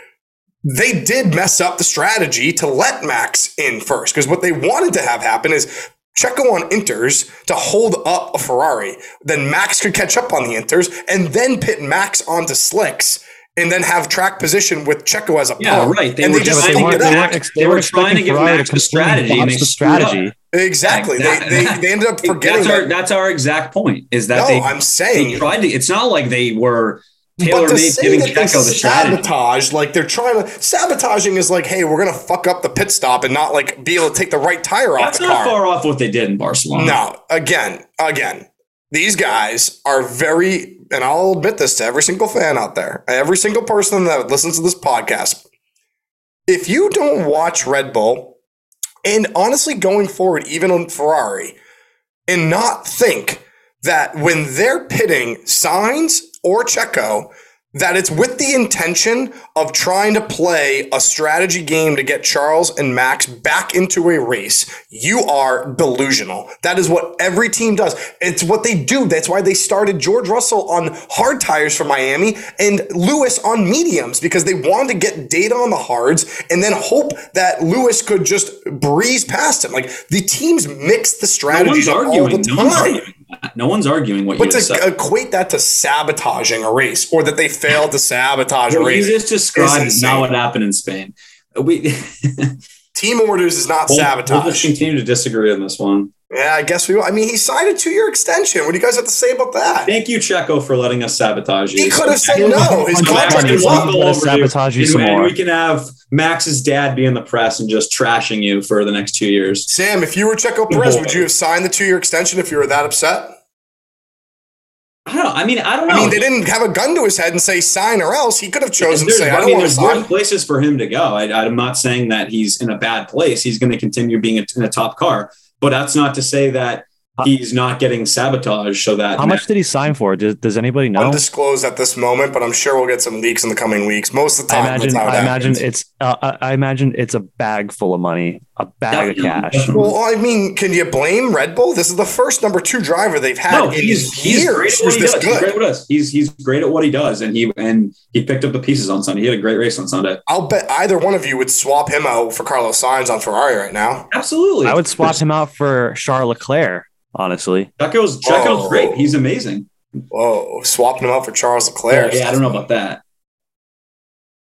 they did mess up the strategy to let Max in first. Because what they wanted to have happen is Checo on inters to hold up a Ferrari. Then Max could catch up on the inters and then pit Max onto slicks and then have track position with Checo as a Yeah, pump. right. They and were they just just they trying to weren't, they up. weren't, ex- They they were were trying to expecting give Ferrari Max to the strategy, completely and they the strategy. Exactly. That- they, they, they ended up forgetting That's our that. that's our exact point. Is that No, they, I'm saying they saying tried to? It's not like they were But tailor to made say giving that they Checo the strategy. sabotage, like they're trying to sabotaging is like, hey, we're gonna fuck up the pit stop and not like be able to take the right tire off That's the not car. far off what they did in Barcelona. No, again, again, these guys are very, and I'll admit this to every single fan out there, every single person that listens to this podcast. If you don't watch Red Bull, and honestly going forward, even on Ferrari, and not think that when they're pitting Sainz or Checo, that it's with the intention of trying to play a strategy game to get Charles and Max back into a race. You are delusional. That is what every team does. It's what they do. That's why they started George Russell on hard tires for Miami and Lewis on mediums because they wanted to get data on the hards and then hope that Lewis could just breeze past him. Like the teams mix the no strategies one's all arguing. the No time. that. No one's arguing what But you to said. equate that to sabotaging a race or that they failed to sabotage a race, you just described not what happened in Spain. We Team orders is not we'll, we'll just sabotage. continue to disagree on this one. Yeah, I guess we will. I mean, he signed a two year extension. What do you guys have to say about that? Thank you, Checo, for letting us sabotage you. He could have said no. His contract is say up. he's sabotage you some more. we can have Max's dad be in the press and just trashing you for the next two years. Sam, if you were Checo Perez, would you have signed the two year extension if you were that upset? I don't know. I mean, I don't know. I mean, they didn't have a gun to his head and say sign or else. He could have chosen to say, I I don't mean, want to there's worse sign. places for him to go. I, I'm not saying that he's in a bad place. He's going to continue being in a top car, but that's not to say that he's not getting sabotaged. So that How much did he sign for? Does, does anybody know? Undisclosed at this moment, but I'm sure we'll get some leaks in the coming weeks. Most of the I time, imagine. that's how it I imagine it's. Uh, I I imagine it's a bag full of money, a bag of cash. Well, I mean, can you blame Red Bull? This is the first number two driver they've had No, in he's, he's years. great at what he this does. He's great good? at what. He's he's great at what he does, and he and he picked up the pieces on Sunday. He had a great race on Sunday. I'll bet either one of you would swap him out for Carlos Sainz on Ferrari right now. Absolutely, I would swap him out for Charles Leclerc. Honestly, Checo's Checo's Oh. great. He's amazing. Whoa, swapping him out for Charles Leclerc. yeah, I don't know about that.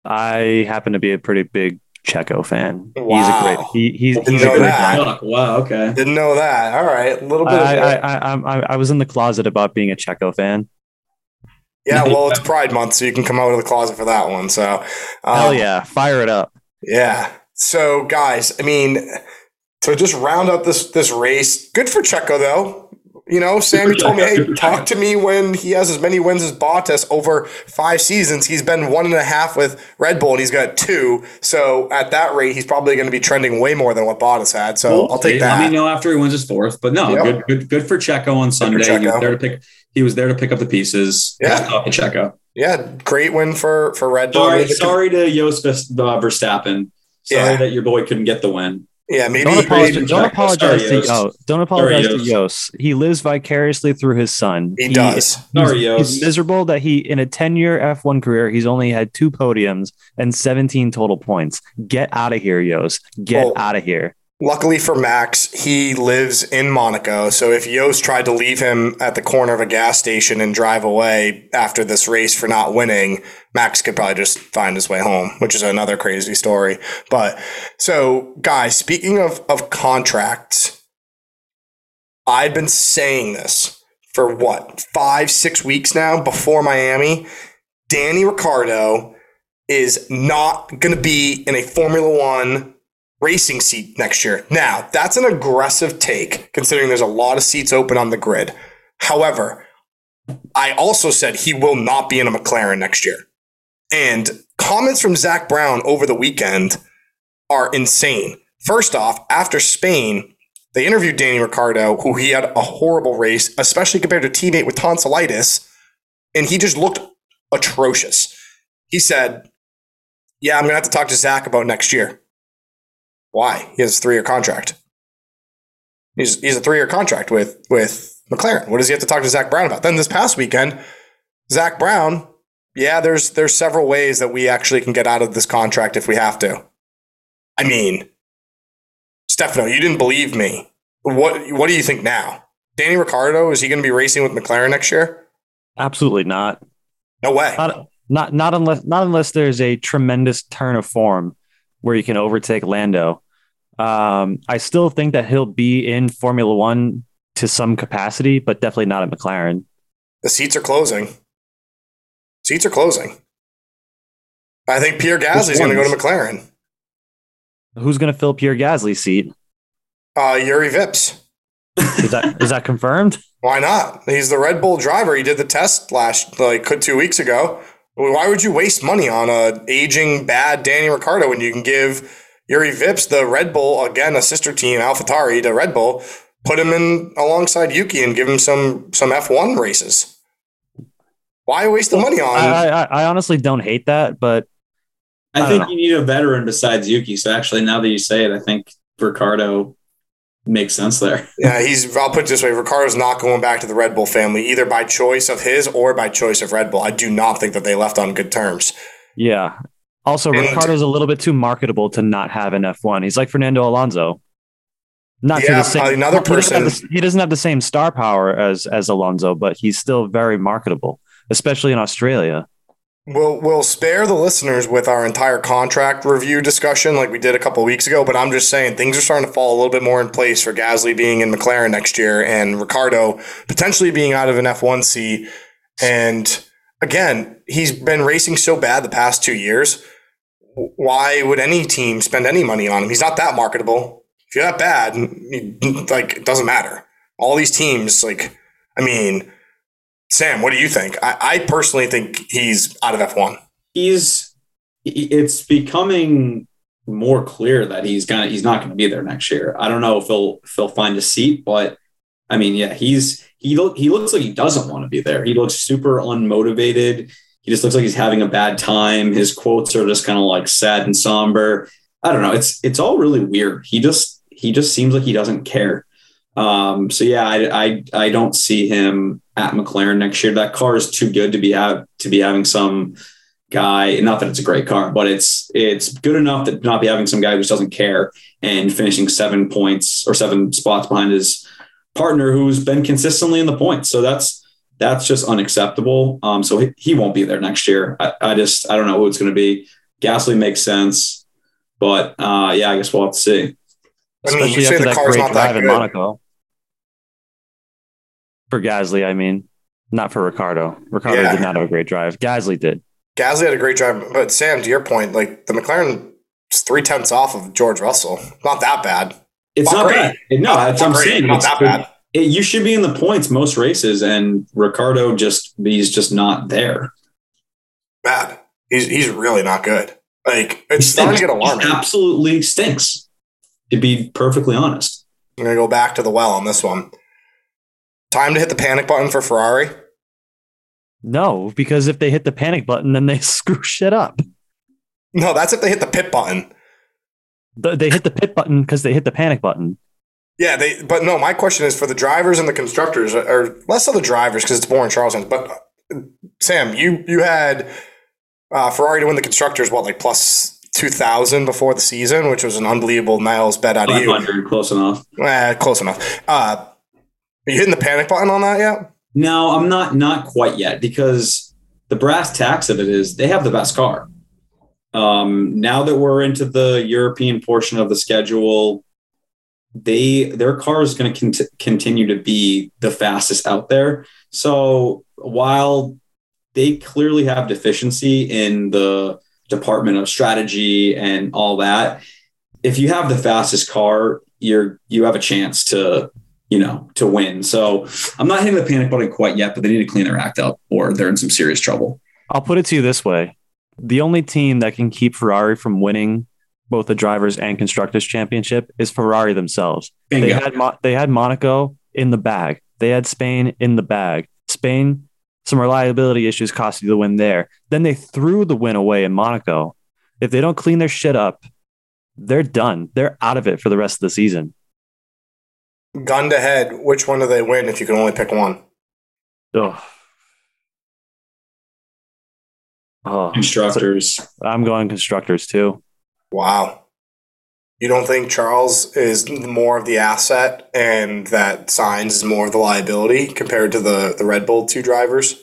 I happen to be a pretty big Checo fan. He's a Wow. great. He, he's Didn't he's a great that. guy. Fuck, Wow. Okay. Didn't know that. All right, a little bit. I, of I, I, I, I was in the closet about being a Checo fan. yeah, well, it's Pride Month, so you can come out of the closet for that one. So, um, Hell yeah, fire it up. Yeah. So, guys, I mean, to just round up this this race, good for Checo though. You know, Sammy told me, hey, talk to me when he has as many wins as Bottas over five seasons. He's been one and a half with Red Bull, and he's got two. So at that rate, he's probably going to be trending way more than what Bottas had. So I'll take that. Let me know after he wins his fourth. But no, Yep. good, good, good for Checo on Sunday. He was there to pick. He was there to pick up the pieces. Yeah. Hats off to Checo. yeah, great win for for Red Bull. Sorry, sorry to Jos Verstappen. Sorry Yeah. that your boy couldn't get the win. Yeah, maybe. Don't apologize. Checo. Don't apologize to Yost. oh, Don't apologize Sorry, to Jos. He lives vicariously through his son. He does. Sorry, He's, Yost. he's miserable that he, in a 10 year F1 career, he's only had two podiums and 17 total points. Get out of here, Jos. Get Well, out of here. luckily for Max, he lives in Monaco. So if Yost tried to leave him at the corner of a gas station and drive away after this race for not winning, Max could probably just find his way home, which is another crazy story. But so, guys, speaking of, of contracts, I've been saying this for what, five, six weeks now before Miami. Danny Ricciardo is not going to be in a Formula One racing seat next year. Now, that's an aggressive take considering there's a lot of seats open on the grid. However, I also said he will not be in a McLaren next year. And comments from Zak Brown over the weekend are insane. First off, after Spain, they interviewed Danny Ricciardo, who he had a horrible race, especially compared to teammate with tonsillitis, and he just looked atrocious. He said, Yeah, I'm to have to talk to Zak about next year. Why? He has a three year contract. He's, he's a three year contract with, with McLaren. What does he have to talk to Zak Brown about? Then this past weekend, Zak Brown, yeah, there's there's several ways that we actually can get out of this contract if we have to. I mean, Stefano, you didn't believe me. What what do you think now? Danny Ricciardo is he going to be racing with McLaren next year? Absolutely not. No way. Not, not not unless not unless there's a tremendous turn of form where you can overtake Lando. Um, I still think that he'll be in Formula One to some capacity, but definitely not at McLaren. The seats are closing. Seats are closing. I think Pierre Gasly is going to go to McLaren. Who's going to fill Pierre Gasly's seat? Uh, Jüri Vips. Is that is that confirmed? Why not? He's the Red Bull driver. He did the test last like two weeks ago. Why would you waste money on a aging bad Danny Ricciardo when you can give Jüri Vips the Red Bull again, a sister team, AlphaTauri to Red Bull, put him in alongside Yuki and give him some some F one races. Why waste the money on? I, I, I honestly don't hate that, but I, I think you need a veteran besides Yuki. So actually, now that you say it, I think Ricciardo makes sense there. yeah, he's. I'll put it this way: Ricciardo's not going back to the Red Bull family either by choice of his or by choice of Red Bull. I do not think that they left on good terms. Yeah. Also, and, Ricciardo's a little bit too marketable to not have an F1. He's like Fernando Alonso. Not yeah, the same, another person. He doesn't, the, he doesn't have the same star power as as Alonso, but he's still very marketable, especially in Australia. We'll we'll spare the listeners with our entire contract review discussion like we did a couple weeks ago, but I'm just saying things are starting to fall a little bit more in place for Gasly being in McLaren next year and Ricciardo potentially being out of an F1 seat. And again, he's been racing so bad the past two years. Why would any team spend any money on him? He's not that marketable. If you're that bad, like it doesn't matter. All these teams, like, I mean, Sam, what do you think? I, I personally think he's out of F1. He's it's becoming more clear that he's gonna he's not gonna be there next year. I don't know if he'll if he'll find a seat, but I mean, yeah, he's he look he looks like he doesn't want to be there. He looks super unmotivated. He just looks like he's having a bad time. His quotes are just kind of like sad and somber. I don't know. It's it's all really weird. He just he just seems like he doesn't care. Um, so yeah, I, I I don't see him at McLaren next year. That car is too good to be have to be having some guy. Not that it's a great car, but it's it's good enough to not be having some guy who just doesn't care and finishing seven points or seven spots behind his partner who's been consistently in the points. So that's that's just unacceptable. Um, so he, he won't be there next year. I, I just I don't know who it's going to be. Gasly makes sense, but uh, yeah, I guess we'll have to see. Especially after that great drive in Monaco for Gasly. I mean, not for Ricciardo. Ricciardo yeah. did not have a great drive. Gasly did. Gasly had a great drive, but Sam, to your point, like the McLaren is three tenths off of George Russell. Not that bad. It's not, not bad. No, that's what I'm saying. Not that bad. It, you should be in the points most races, and Ricciardo just he's just not there. Bad. He's he's really not good. Like it's starting to get alarming. He absolutely stinks. To be perfectly honest, I'm gonna go back to the well on this one. Time to hit the panic button for Ferrari? No, because if they hit the panic button, then they screw shit up. No, that's if they hit the pit button. they hit the pit button because they hit the panic button. Yeah, they. But no, my question is for the drivers and the constructors, or less of the drivers because it's boring Charleston. But uh, Sam, you you had uh, Ferrari to win the constructors, what like plus 2000 before the season, which was an unbelievable miles bet out of you. Close enough. Eh, close enough. Uh, are you hitting the panic button on that yet? No, I'm not. Not quite yet because the brass tacks of it is they have the best car. Um, now that we're into the European portion of the schedule, they their car is going to cont- continue to be the fastest out there. So while they clearly have deficiency in the department of strategy and all that, if you have the fastest car, you're you have a chance to you know to win. So I'm not hitting the panic button quite yet, but they need to clean their act up, or they're in some serious trouble. I'll put it to you this way: the only team that can keep Ferrari from winning both the drivers and constructors championship is Ferrari themselves. Bingo. They had Mo- they had Monaco in the bag. They had Spain in the bag. Spain, some reliability issues cost you the win there. Then they threw the win away in Monaco. If they don't clean their shit up, they're done. They're out of it for the rest of the season. Gun to head, which one do they win if you can only pick one? Oh. Oh, constructors. I'm going constructors too. Wow. You don't think Charles is more of the asset and that Sainz is more of the liability compared to the, the Red Bull two drivers?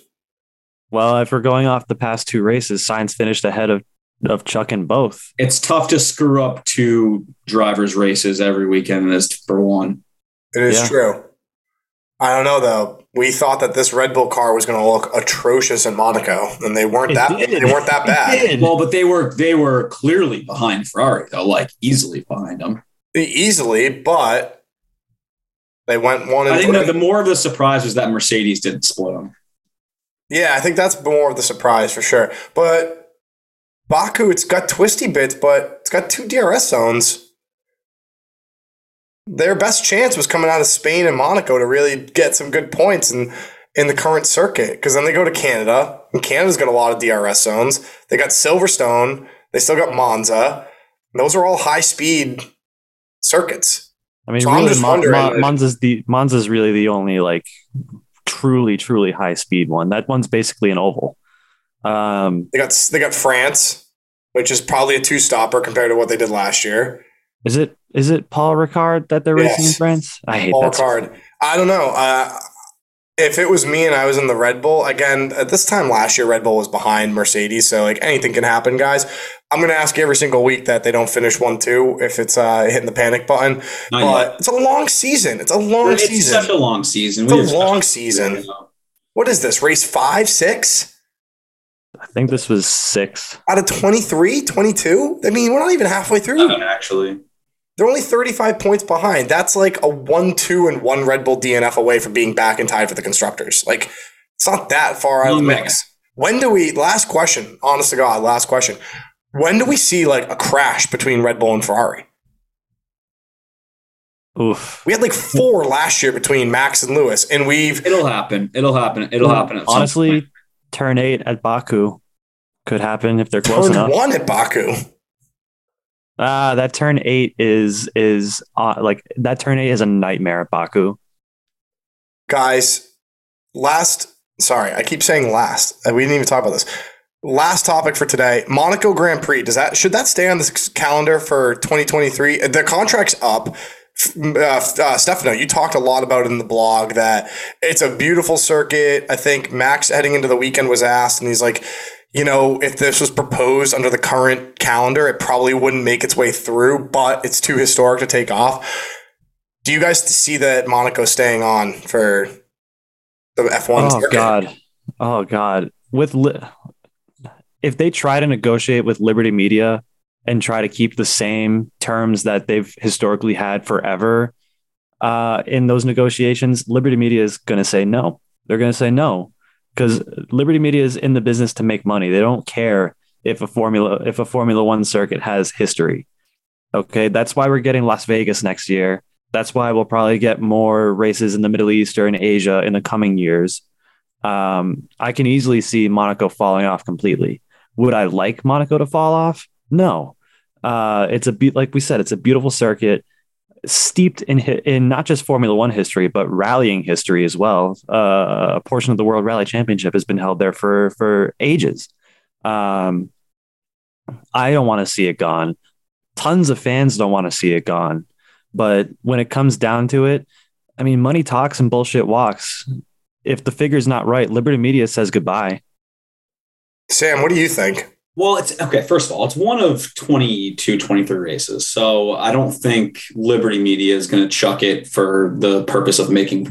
Well, if we're going off the past two races, Sainz finished ahead of, of Chuck in both. It's tough to screw up two drivers' races every weekend as for one. It is yeah. true. I don't know though. We thought that this Red Bull car was going to look atrocious in Monaco, and they weren't it that. Did. They weren't that bad. Well, but they were. They were clearly behind Ferrari, though, like easily behind them. Easily, but they went one. I think that the more of the surprise was that Mercedes didn't split them. Yeah, I think that's more of the surprise for sure. But Baku, it's got twisty bits, but it's got two DRS zones their best chance was coming out of Spain and Monaco to really get some good points in in the current circuit. Because then they go to Canada, and Canada's got a lot of DRS zones. They got Silverstone. They still got Monza. Those are all high speed circuits. I mean, so really, Mon- Mon- Monza's the Monza's really the only like truly, truly high speed one. That one's basically an oval. Um, they got they got France, which is probably a two stopper compared to what they did last year. Is it is it Paul Ricard that they're yes. racing in France? I hate Paul that. Ricard. I don't know. Uh, if it was me and I was in the Red Bull again at this time last year, Red Bull was behind Mercedes, so like anything can happen, guys. I'm gonna ask every single week that they don't finish one two if it's uh, hitting the panic button. Not but yet. it's a long season. It's a long it's season. It's such a long season. It's a long season. What is this race five, six? I think this was six out of 23, 22. I mean, we're not even halfway through. actually. They're only 35 points behind. That's like a 1 2 and 1 Red Bull DNF away from being back and tied for the constructors. Like, it's not that far out of the mix. When do we, last question, honest to God, last question. When do we see like a crash between Red Bull and Ferrari? Oof. We had like four last year between Max and Lewis, and we've. It'll happen. It'll happen. It'll happen. Honestly, turn eight at Baku could happen if they're close turn enough. one at Baku. Ah, uh, that turn eight is is uh, like that turn eight is a nightmare at Baku. Guys, last sorry, I keep saying last. Uh, we didn't even talk about this. Last topic for today: Monaco Grand Prix. Does that should that stay on the calendar for 2023? The contract's up. Uh, uh, Stefano, you talked a lot about it in the blog that it's a beautiful circuit. I think Max heading into the weekend was asked, and he's like, you know, if this was proposed under the current calendar, it probably wouldn't make its way through, but it's too historic to take off. Do you guys see that Monaco staying on for the F1? Oh, circuit? God. Oh, God. With li- if they try to negotiate with Liberty Media and try to keep the same terms that they've historically had forever uh, in those negotiations, Liberty Media is going to say no. They're going to say no because Liberty Media is in the business to make money. They don't care if a formula if a Formula One circuit has history. Okay, that's why we're getting Las Vegas next year. That's why we'll probably get more races in the Middle East or in Asia in the coming years. Um, I can easily see Monaco falling off completely. Would I like Monaco to fall off? No. Uh, it's a be- like we said, it's a beautiful circuit steeped in in not just Formula One history, but rallying history as well. Uh, a portion of the World Rally Championship has been held there for for ages. Um, I don't want to see it gone. Tons of fans don't want to see it gone. But when it comes down to it, I mean, money talks and bullshit walks. If the figure's not right, Liberty Media says goodbye. Sam, what do you think? Well, it's okay. First of all, it's one of 22, 23 races. So I don't think Liberty Media is going to chuck it for the purpose of making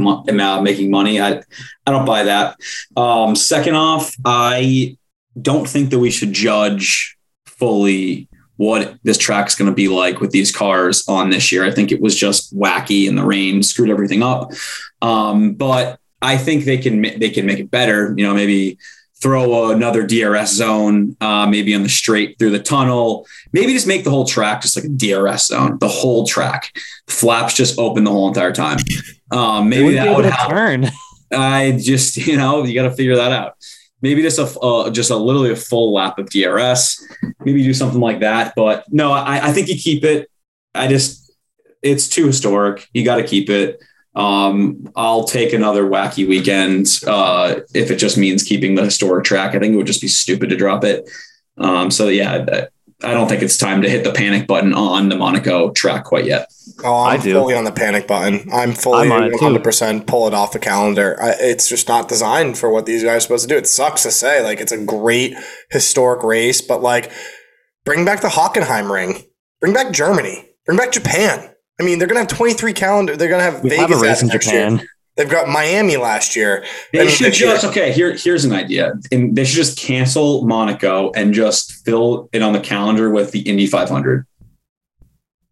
making money. I, I don't buy that. Um, second off, I don't think that we should judge fully what this track is going to be like with these cars on this year. I think it was just wacky and the rain screwed everything up. Um, but I think they can they can make it better. You know, maybe throw another DRS zone, uh, maybe on the straight through the tunnel. Maybe just make the whole track just like a DRS zone, the whole track. Flaps just open the whole entire time. Um, maybe that would help. Turn. I just you know you got to figure that out maybe just a uh, just a literally a full lap of DRS. Maybe do something like that. But no, I, I think you keep it. I just it's too historic. You got to keep it. Um, I'll take another wacky weekend uh, if it just means keeping the historic track. I think it would just be stupid to drop it. Um, so yeah, I don't think it's time to hit the panic button on the Monaco track quite yet. Oh, I'm I do. fully on the panic button. I'm fully I'm 100% pull it off the calendar. I, it's just not designed for what these guys are supposed to do. It sucks to say. Like, it's a great historic race, but like, bring back the Hockenheim ring. Bring back Germany. Bring back Japan. I mean, they're going to have 23 calendar. They're going to have we Vegas have a race in Japan. Year. They've got Miami last year. They should just okay. Here, here's an idea. And they should just cancel Monaco and just fill it on the calendar with the Indy 500.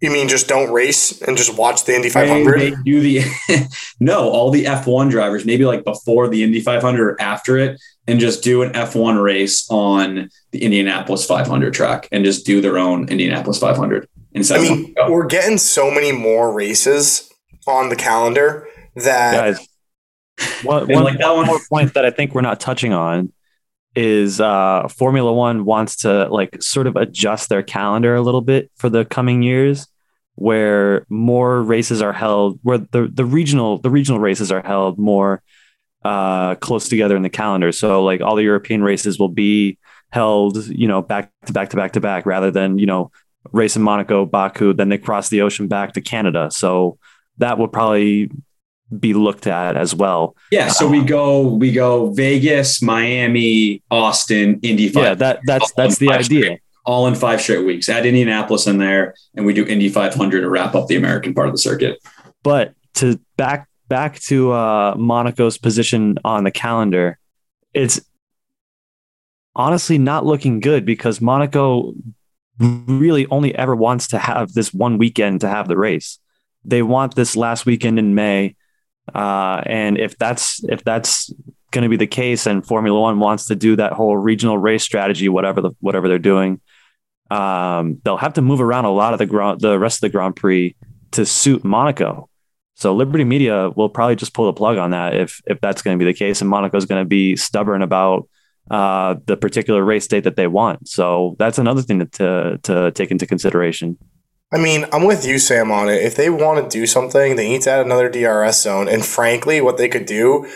You mean just don't race and just watch the Indy 500? They, they do the no, all the F1 drivers, maybe like before the Indy 500 or after it, and just do an F1 race on the Indianapolis 500 track and just do their own Indianapolis 500 instead. I mean, we're getting so many more races on the calendar that Guys, one, one, like that one more point that I think we're not touching on is uh, Formula One wants to like sort of adjust their calendar a little bit for the coming years, where more races are held, where the the regional the regional races are held more uh, close together in the calendar. So like all the European races will be held, you know, back to back to back to back, rather than you know race in Monaco, Baku, then they cross the ocean back to Canada. So that would probably be looked at as well. Yeah, so um, we go we go Vegas, Miami, Austin, Indy. Five, yeah, that that's that's the idea. Straight, all in five straight weeks. Add Indianapolis in there, and we do Indy 500 to wrap up the American part of the circuit. But to back back to uh, Monaco's position on the calendar, it's honestly not looking good because Monaco really only ever wants to have this one weekend to have the race. They want this last weekend in May uh, and if that's if that's going to be the case, and Formula One wants to do that whole regional race strategy, whatever the whatever they're doing, um, they'll have to move around a lot of the grand, the rest of the Grand Prix to suit Monaco. So Liberty Media will probably just pull the plug on that if if that's going to be the case, and Monaco is going to be stubborn about uh, the particular race date that they want. So that's another thing to, to to take into consideration. I mean, I'm with you, Sam, on it. If they want to do something, they need to add another DRS zone. And frankly, what they could do,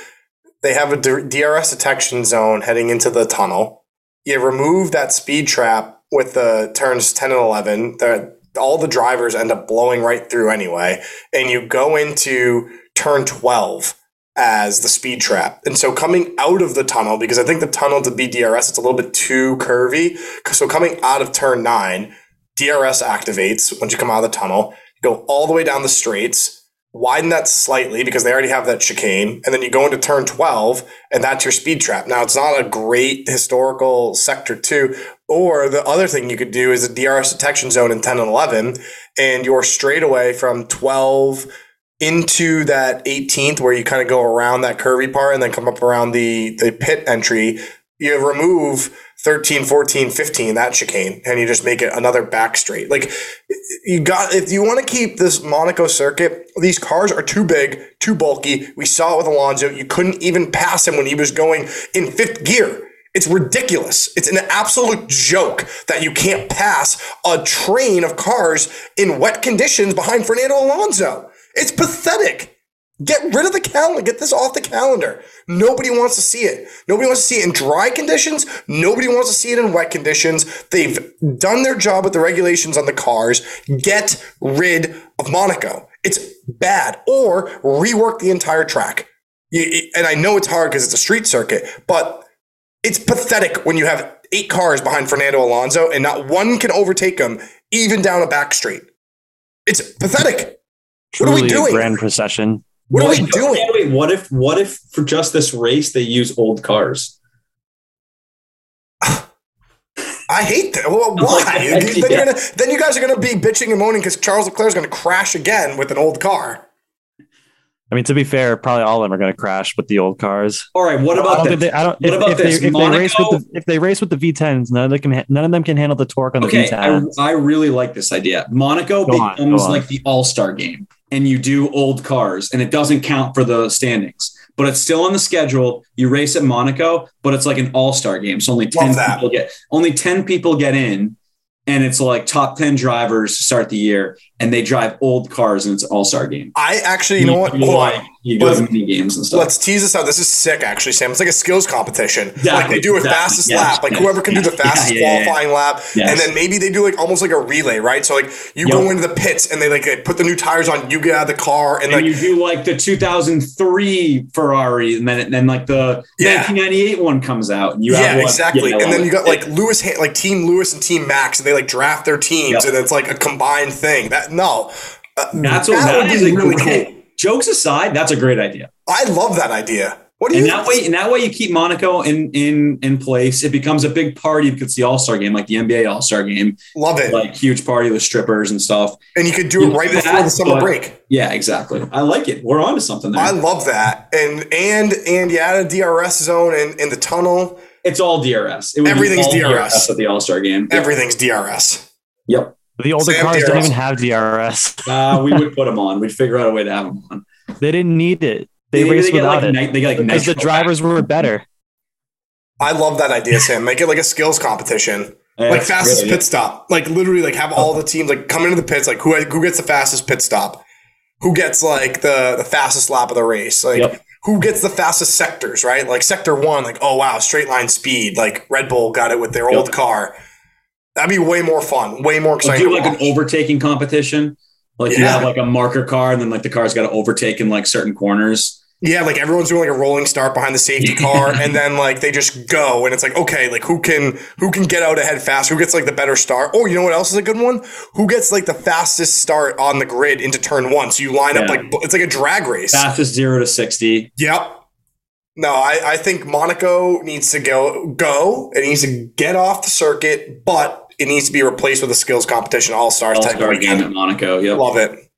they have a DRS detection zone heading into the tunnel. You remove that speed trap with the turns 10 and 11. The, all the drivers end up blowing right through anyway. And you go into turn 12 as the speed trap. And so coming out of the tunnel, because I think the tunnel to be DRS, it's a little bit too curvy. So coming out of turn nine, DRS activates once you come out of the tunnel. You go all the way down the straights, widen that slightly because they already have that chicane, and then you go into turn 12, and that's your speed trap. Now, it's not a great historical sector, too. Or the other thing you could do is a DRS detection zone in 10 and 11, and you're straightaway from 12 into that 18th where you kind of go around that curvy part and then come up around the, the pit entry. You remove 13, 14, 15, that chicane, and you just make it another back straight. Like you got if you want to keep this Monaco circuit, these cars are too big, too bulky. We saw it with Alonso. You couldn't even pass him when he was going in fifth gear. It's ridiculous. It's an absolute joke that you can't pass a train of cars in wet conditions behind Fernando Alonso. It's pathetic. Get rid of the calendar. Get this off the calendar. Nobody wants to see it. Nobody wants to see it in dry conditions. Nobody wants to see it in wet conditions. They've done their job with the regulations on the cars. Get rid of Monaco. It's bad. Or rework the entire track. And I know it's hard because it's a street circuit, but it's pathetic when you have eight cars behind Fernando Alonso and not one can overtake him, even down a back straight. It's pathetic. Truly what are we doing? grand procession. What, what are we doing? Wait, what if what if for just this race they use old cars? I hate that. Well, why? then, yeah. gonna, then, you guys are going to be bitching and moaning because Charles Leclerc is going to crash again with an old car. I mean, to be fair, probably all of them are going to crash with the old cars. All right. What about I They, I don't. What if, about if this? They, if, they race with the, if they race with the V10s, none of them can. None of them can handle the torque on the okay, V10s. I, I really like this idea. Monaco go becomes on, like the All Star game, and you do old cars, and it doesn't count for the standings, but it's still on the schedule. You race at Monaco, but it's like an All Star game, so only ten people get only ten people get in and it's like top 10 drivers start the year and they drive old cars and it's an all-star game. I actually, you know what? Like. You to mini games and stuff. Let's tease this out. This is sick, actually, Sam. It's like a skills competition. Exactly, like they do a exactly, fastest yes, lap. Like yes, whoever can yes, do the fastest yeah, yeah, qualifying yeah. lap. And then maybe they do like almost like a relay, right? So like you yep. go into the pits and they like they put the new tires on, you get out of the car and, and like you do like the 2003 Ferrari and then then like the 1998 one comes out and you yeah, exactly. and then you got like Lewis like Team Lewis and Team Max and they like draft their teams yep. and it's like a combined thing. That no. Uh, that's what that, that is really cool. Jokes aside, that's a great idea. I love that idea. What do and you? that way, and that way, you keep Monaco in in in place. It becomes a big party because it's the All Star game, like the NBA All Star game. Love it. Like huge party with strippers and stuff. And you could do you it right before that, the summer break. Yeah, exactly. I like it. We're on to something there. I love that. And and and you add a DRS zone in, in the tunnel. It's all DRS. It Everything's DRS. DRS at the All Star game. Everything's DRS. Yep. The older Sam cars DRS. don't even have DRS. uh, we would put them on. We'd figure out a way to have them on. They didn't need it. They, they raced without like it. they get like because the drivers were better. I love that idea, Sam. Make it like a skills competition. Yeah, like fastest pit stop. Like literally, like have all the teams like come into the pits. Like who who gets the fastest pit stop? Who gets like the the fastest lap of the race? Like yep. who gets the fastest sectors? Right? Like sector one. Like oh wow, straight line speed. Like Red Bull got it with their yep. old car. That'd be way more fun. Way more exciting. Do like an overtaking competition. Like yeah. you have like a marker car, and then like the car's got to overtake in like certain corners. Yeah, like everyone's doing like a rolling start behind the safety car, and then like they just go, and it's like okay, like who can who can get out ahead fast? Who gets like the better start? Oh, you know what else is a good one? Who gets like the fastest start on the grid into turn one? So you line yeah. up like it's like a drag race. Fastest zero to sixty. Yep. No, I, I think Monaco needs to go go. It needs to get off the circuit, but it needs to be replaced with a skills competition, all stars type game at Monaco. Yep. Love it.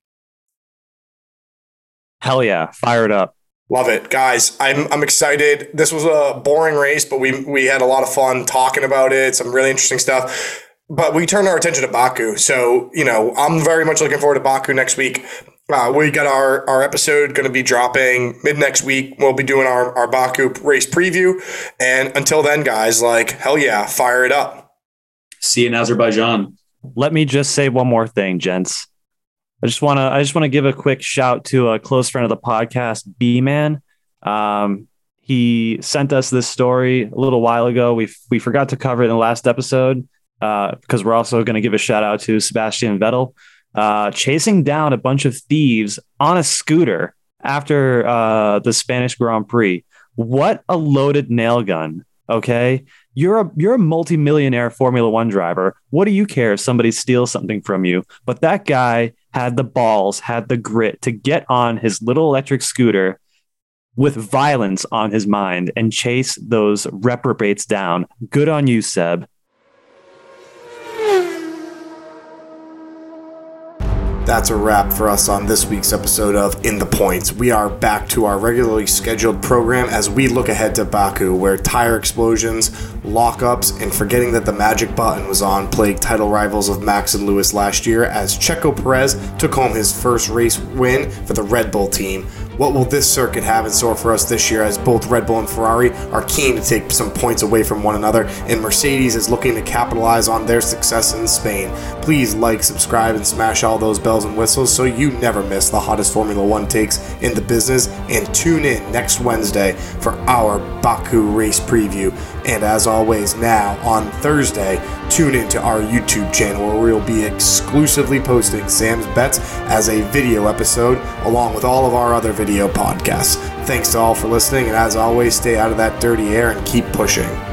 Hell yeah, fire it up. Love it, guys. I'm I'm excited. This was a boring race, but we we had a lot of fun talking about it. Some really interesting stuff. But we turned our attention to Baku, so you know I'm very much looking forward to Baku next week. Uh, we got our, our episode going to be dropping mid next week. We'll be doing our, our Baku race preview. And until then, guys, like, hell yeah, fire it up. See you in Azerbaijan. Let me just say one more thing, gents. I just want to I just want to give a quick shout to a close friend of the podcast, B Man. Um, he sent us this story a little while ago. We we forgot to cover it in the last episode uh, because we're also going to give a shout out to Sebastian Vettel uh, chasing down a bunch of thieves on a scooter after uh, the Spanish Grand Prix. What a loaded nail gun! Okay, you're a you're a multimillionaire Formula One driver. What do you care if somebody steals something from you? But that guy had the balls, had the grit to get on his little electric scooter with violence on his mind and chase those reprobates down. Good on you, Seb. That's a wrap for us on this week's episode of In the Points. We are back to our regularly scheduled program as we look ahead to Baku, where tire explosions, lockups, and forgetting that the magic button was on plagued title rivals of Max and Lewis last year as Checo Perez took home his first race win for the Red Bull team, What will this circuit have in store for us this year as both Red Bull and Ferrari are keen to take some points away from one another and Mercedes is looking to capitalize on their success in Spain? Please like, subscribe, and smash all those bells and whistles so you never miss the hottest Formula One takes in the business. And tune in next Wednesday for our Baku race preview. And as always, now on Thursday, tune into our YouTube channel where we'll be exclusively posting Sam's bets as a video episode along with all of our other video podcasts. Thanks to all for listening, and as always, stay out of that dirty air and keep pushing.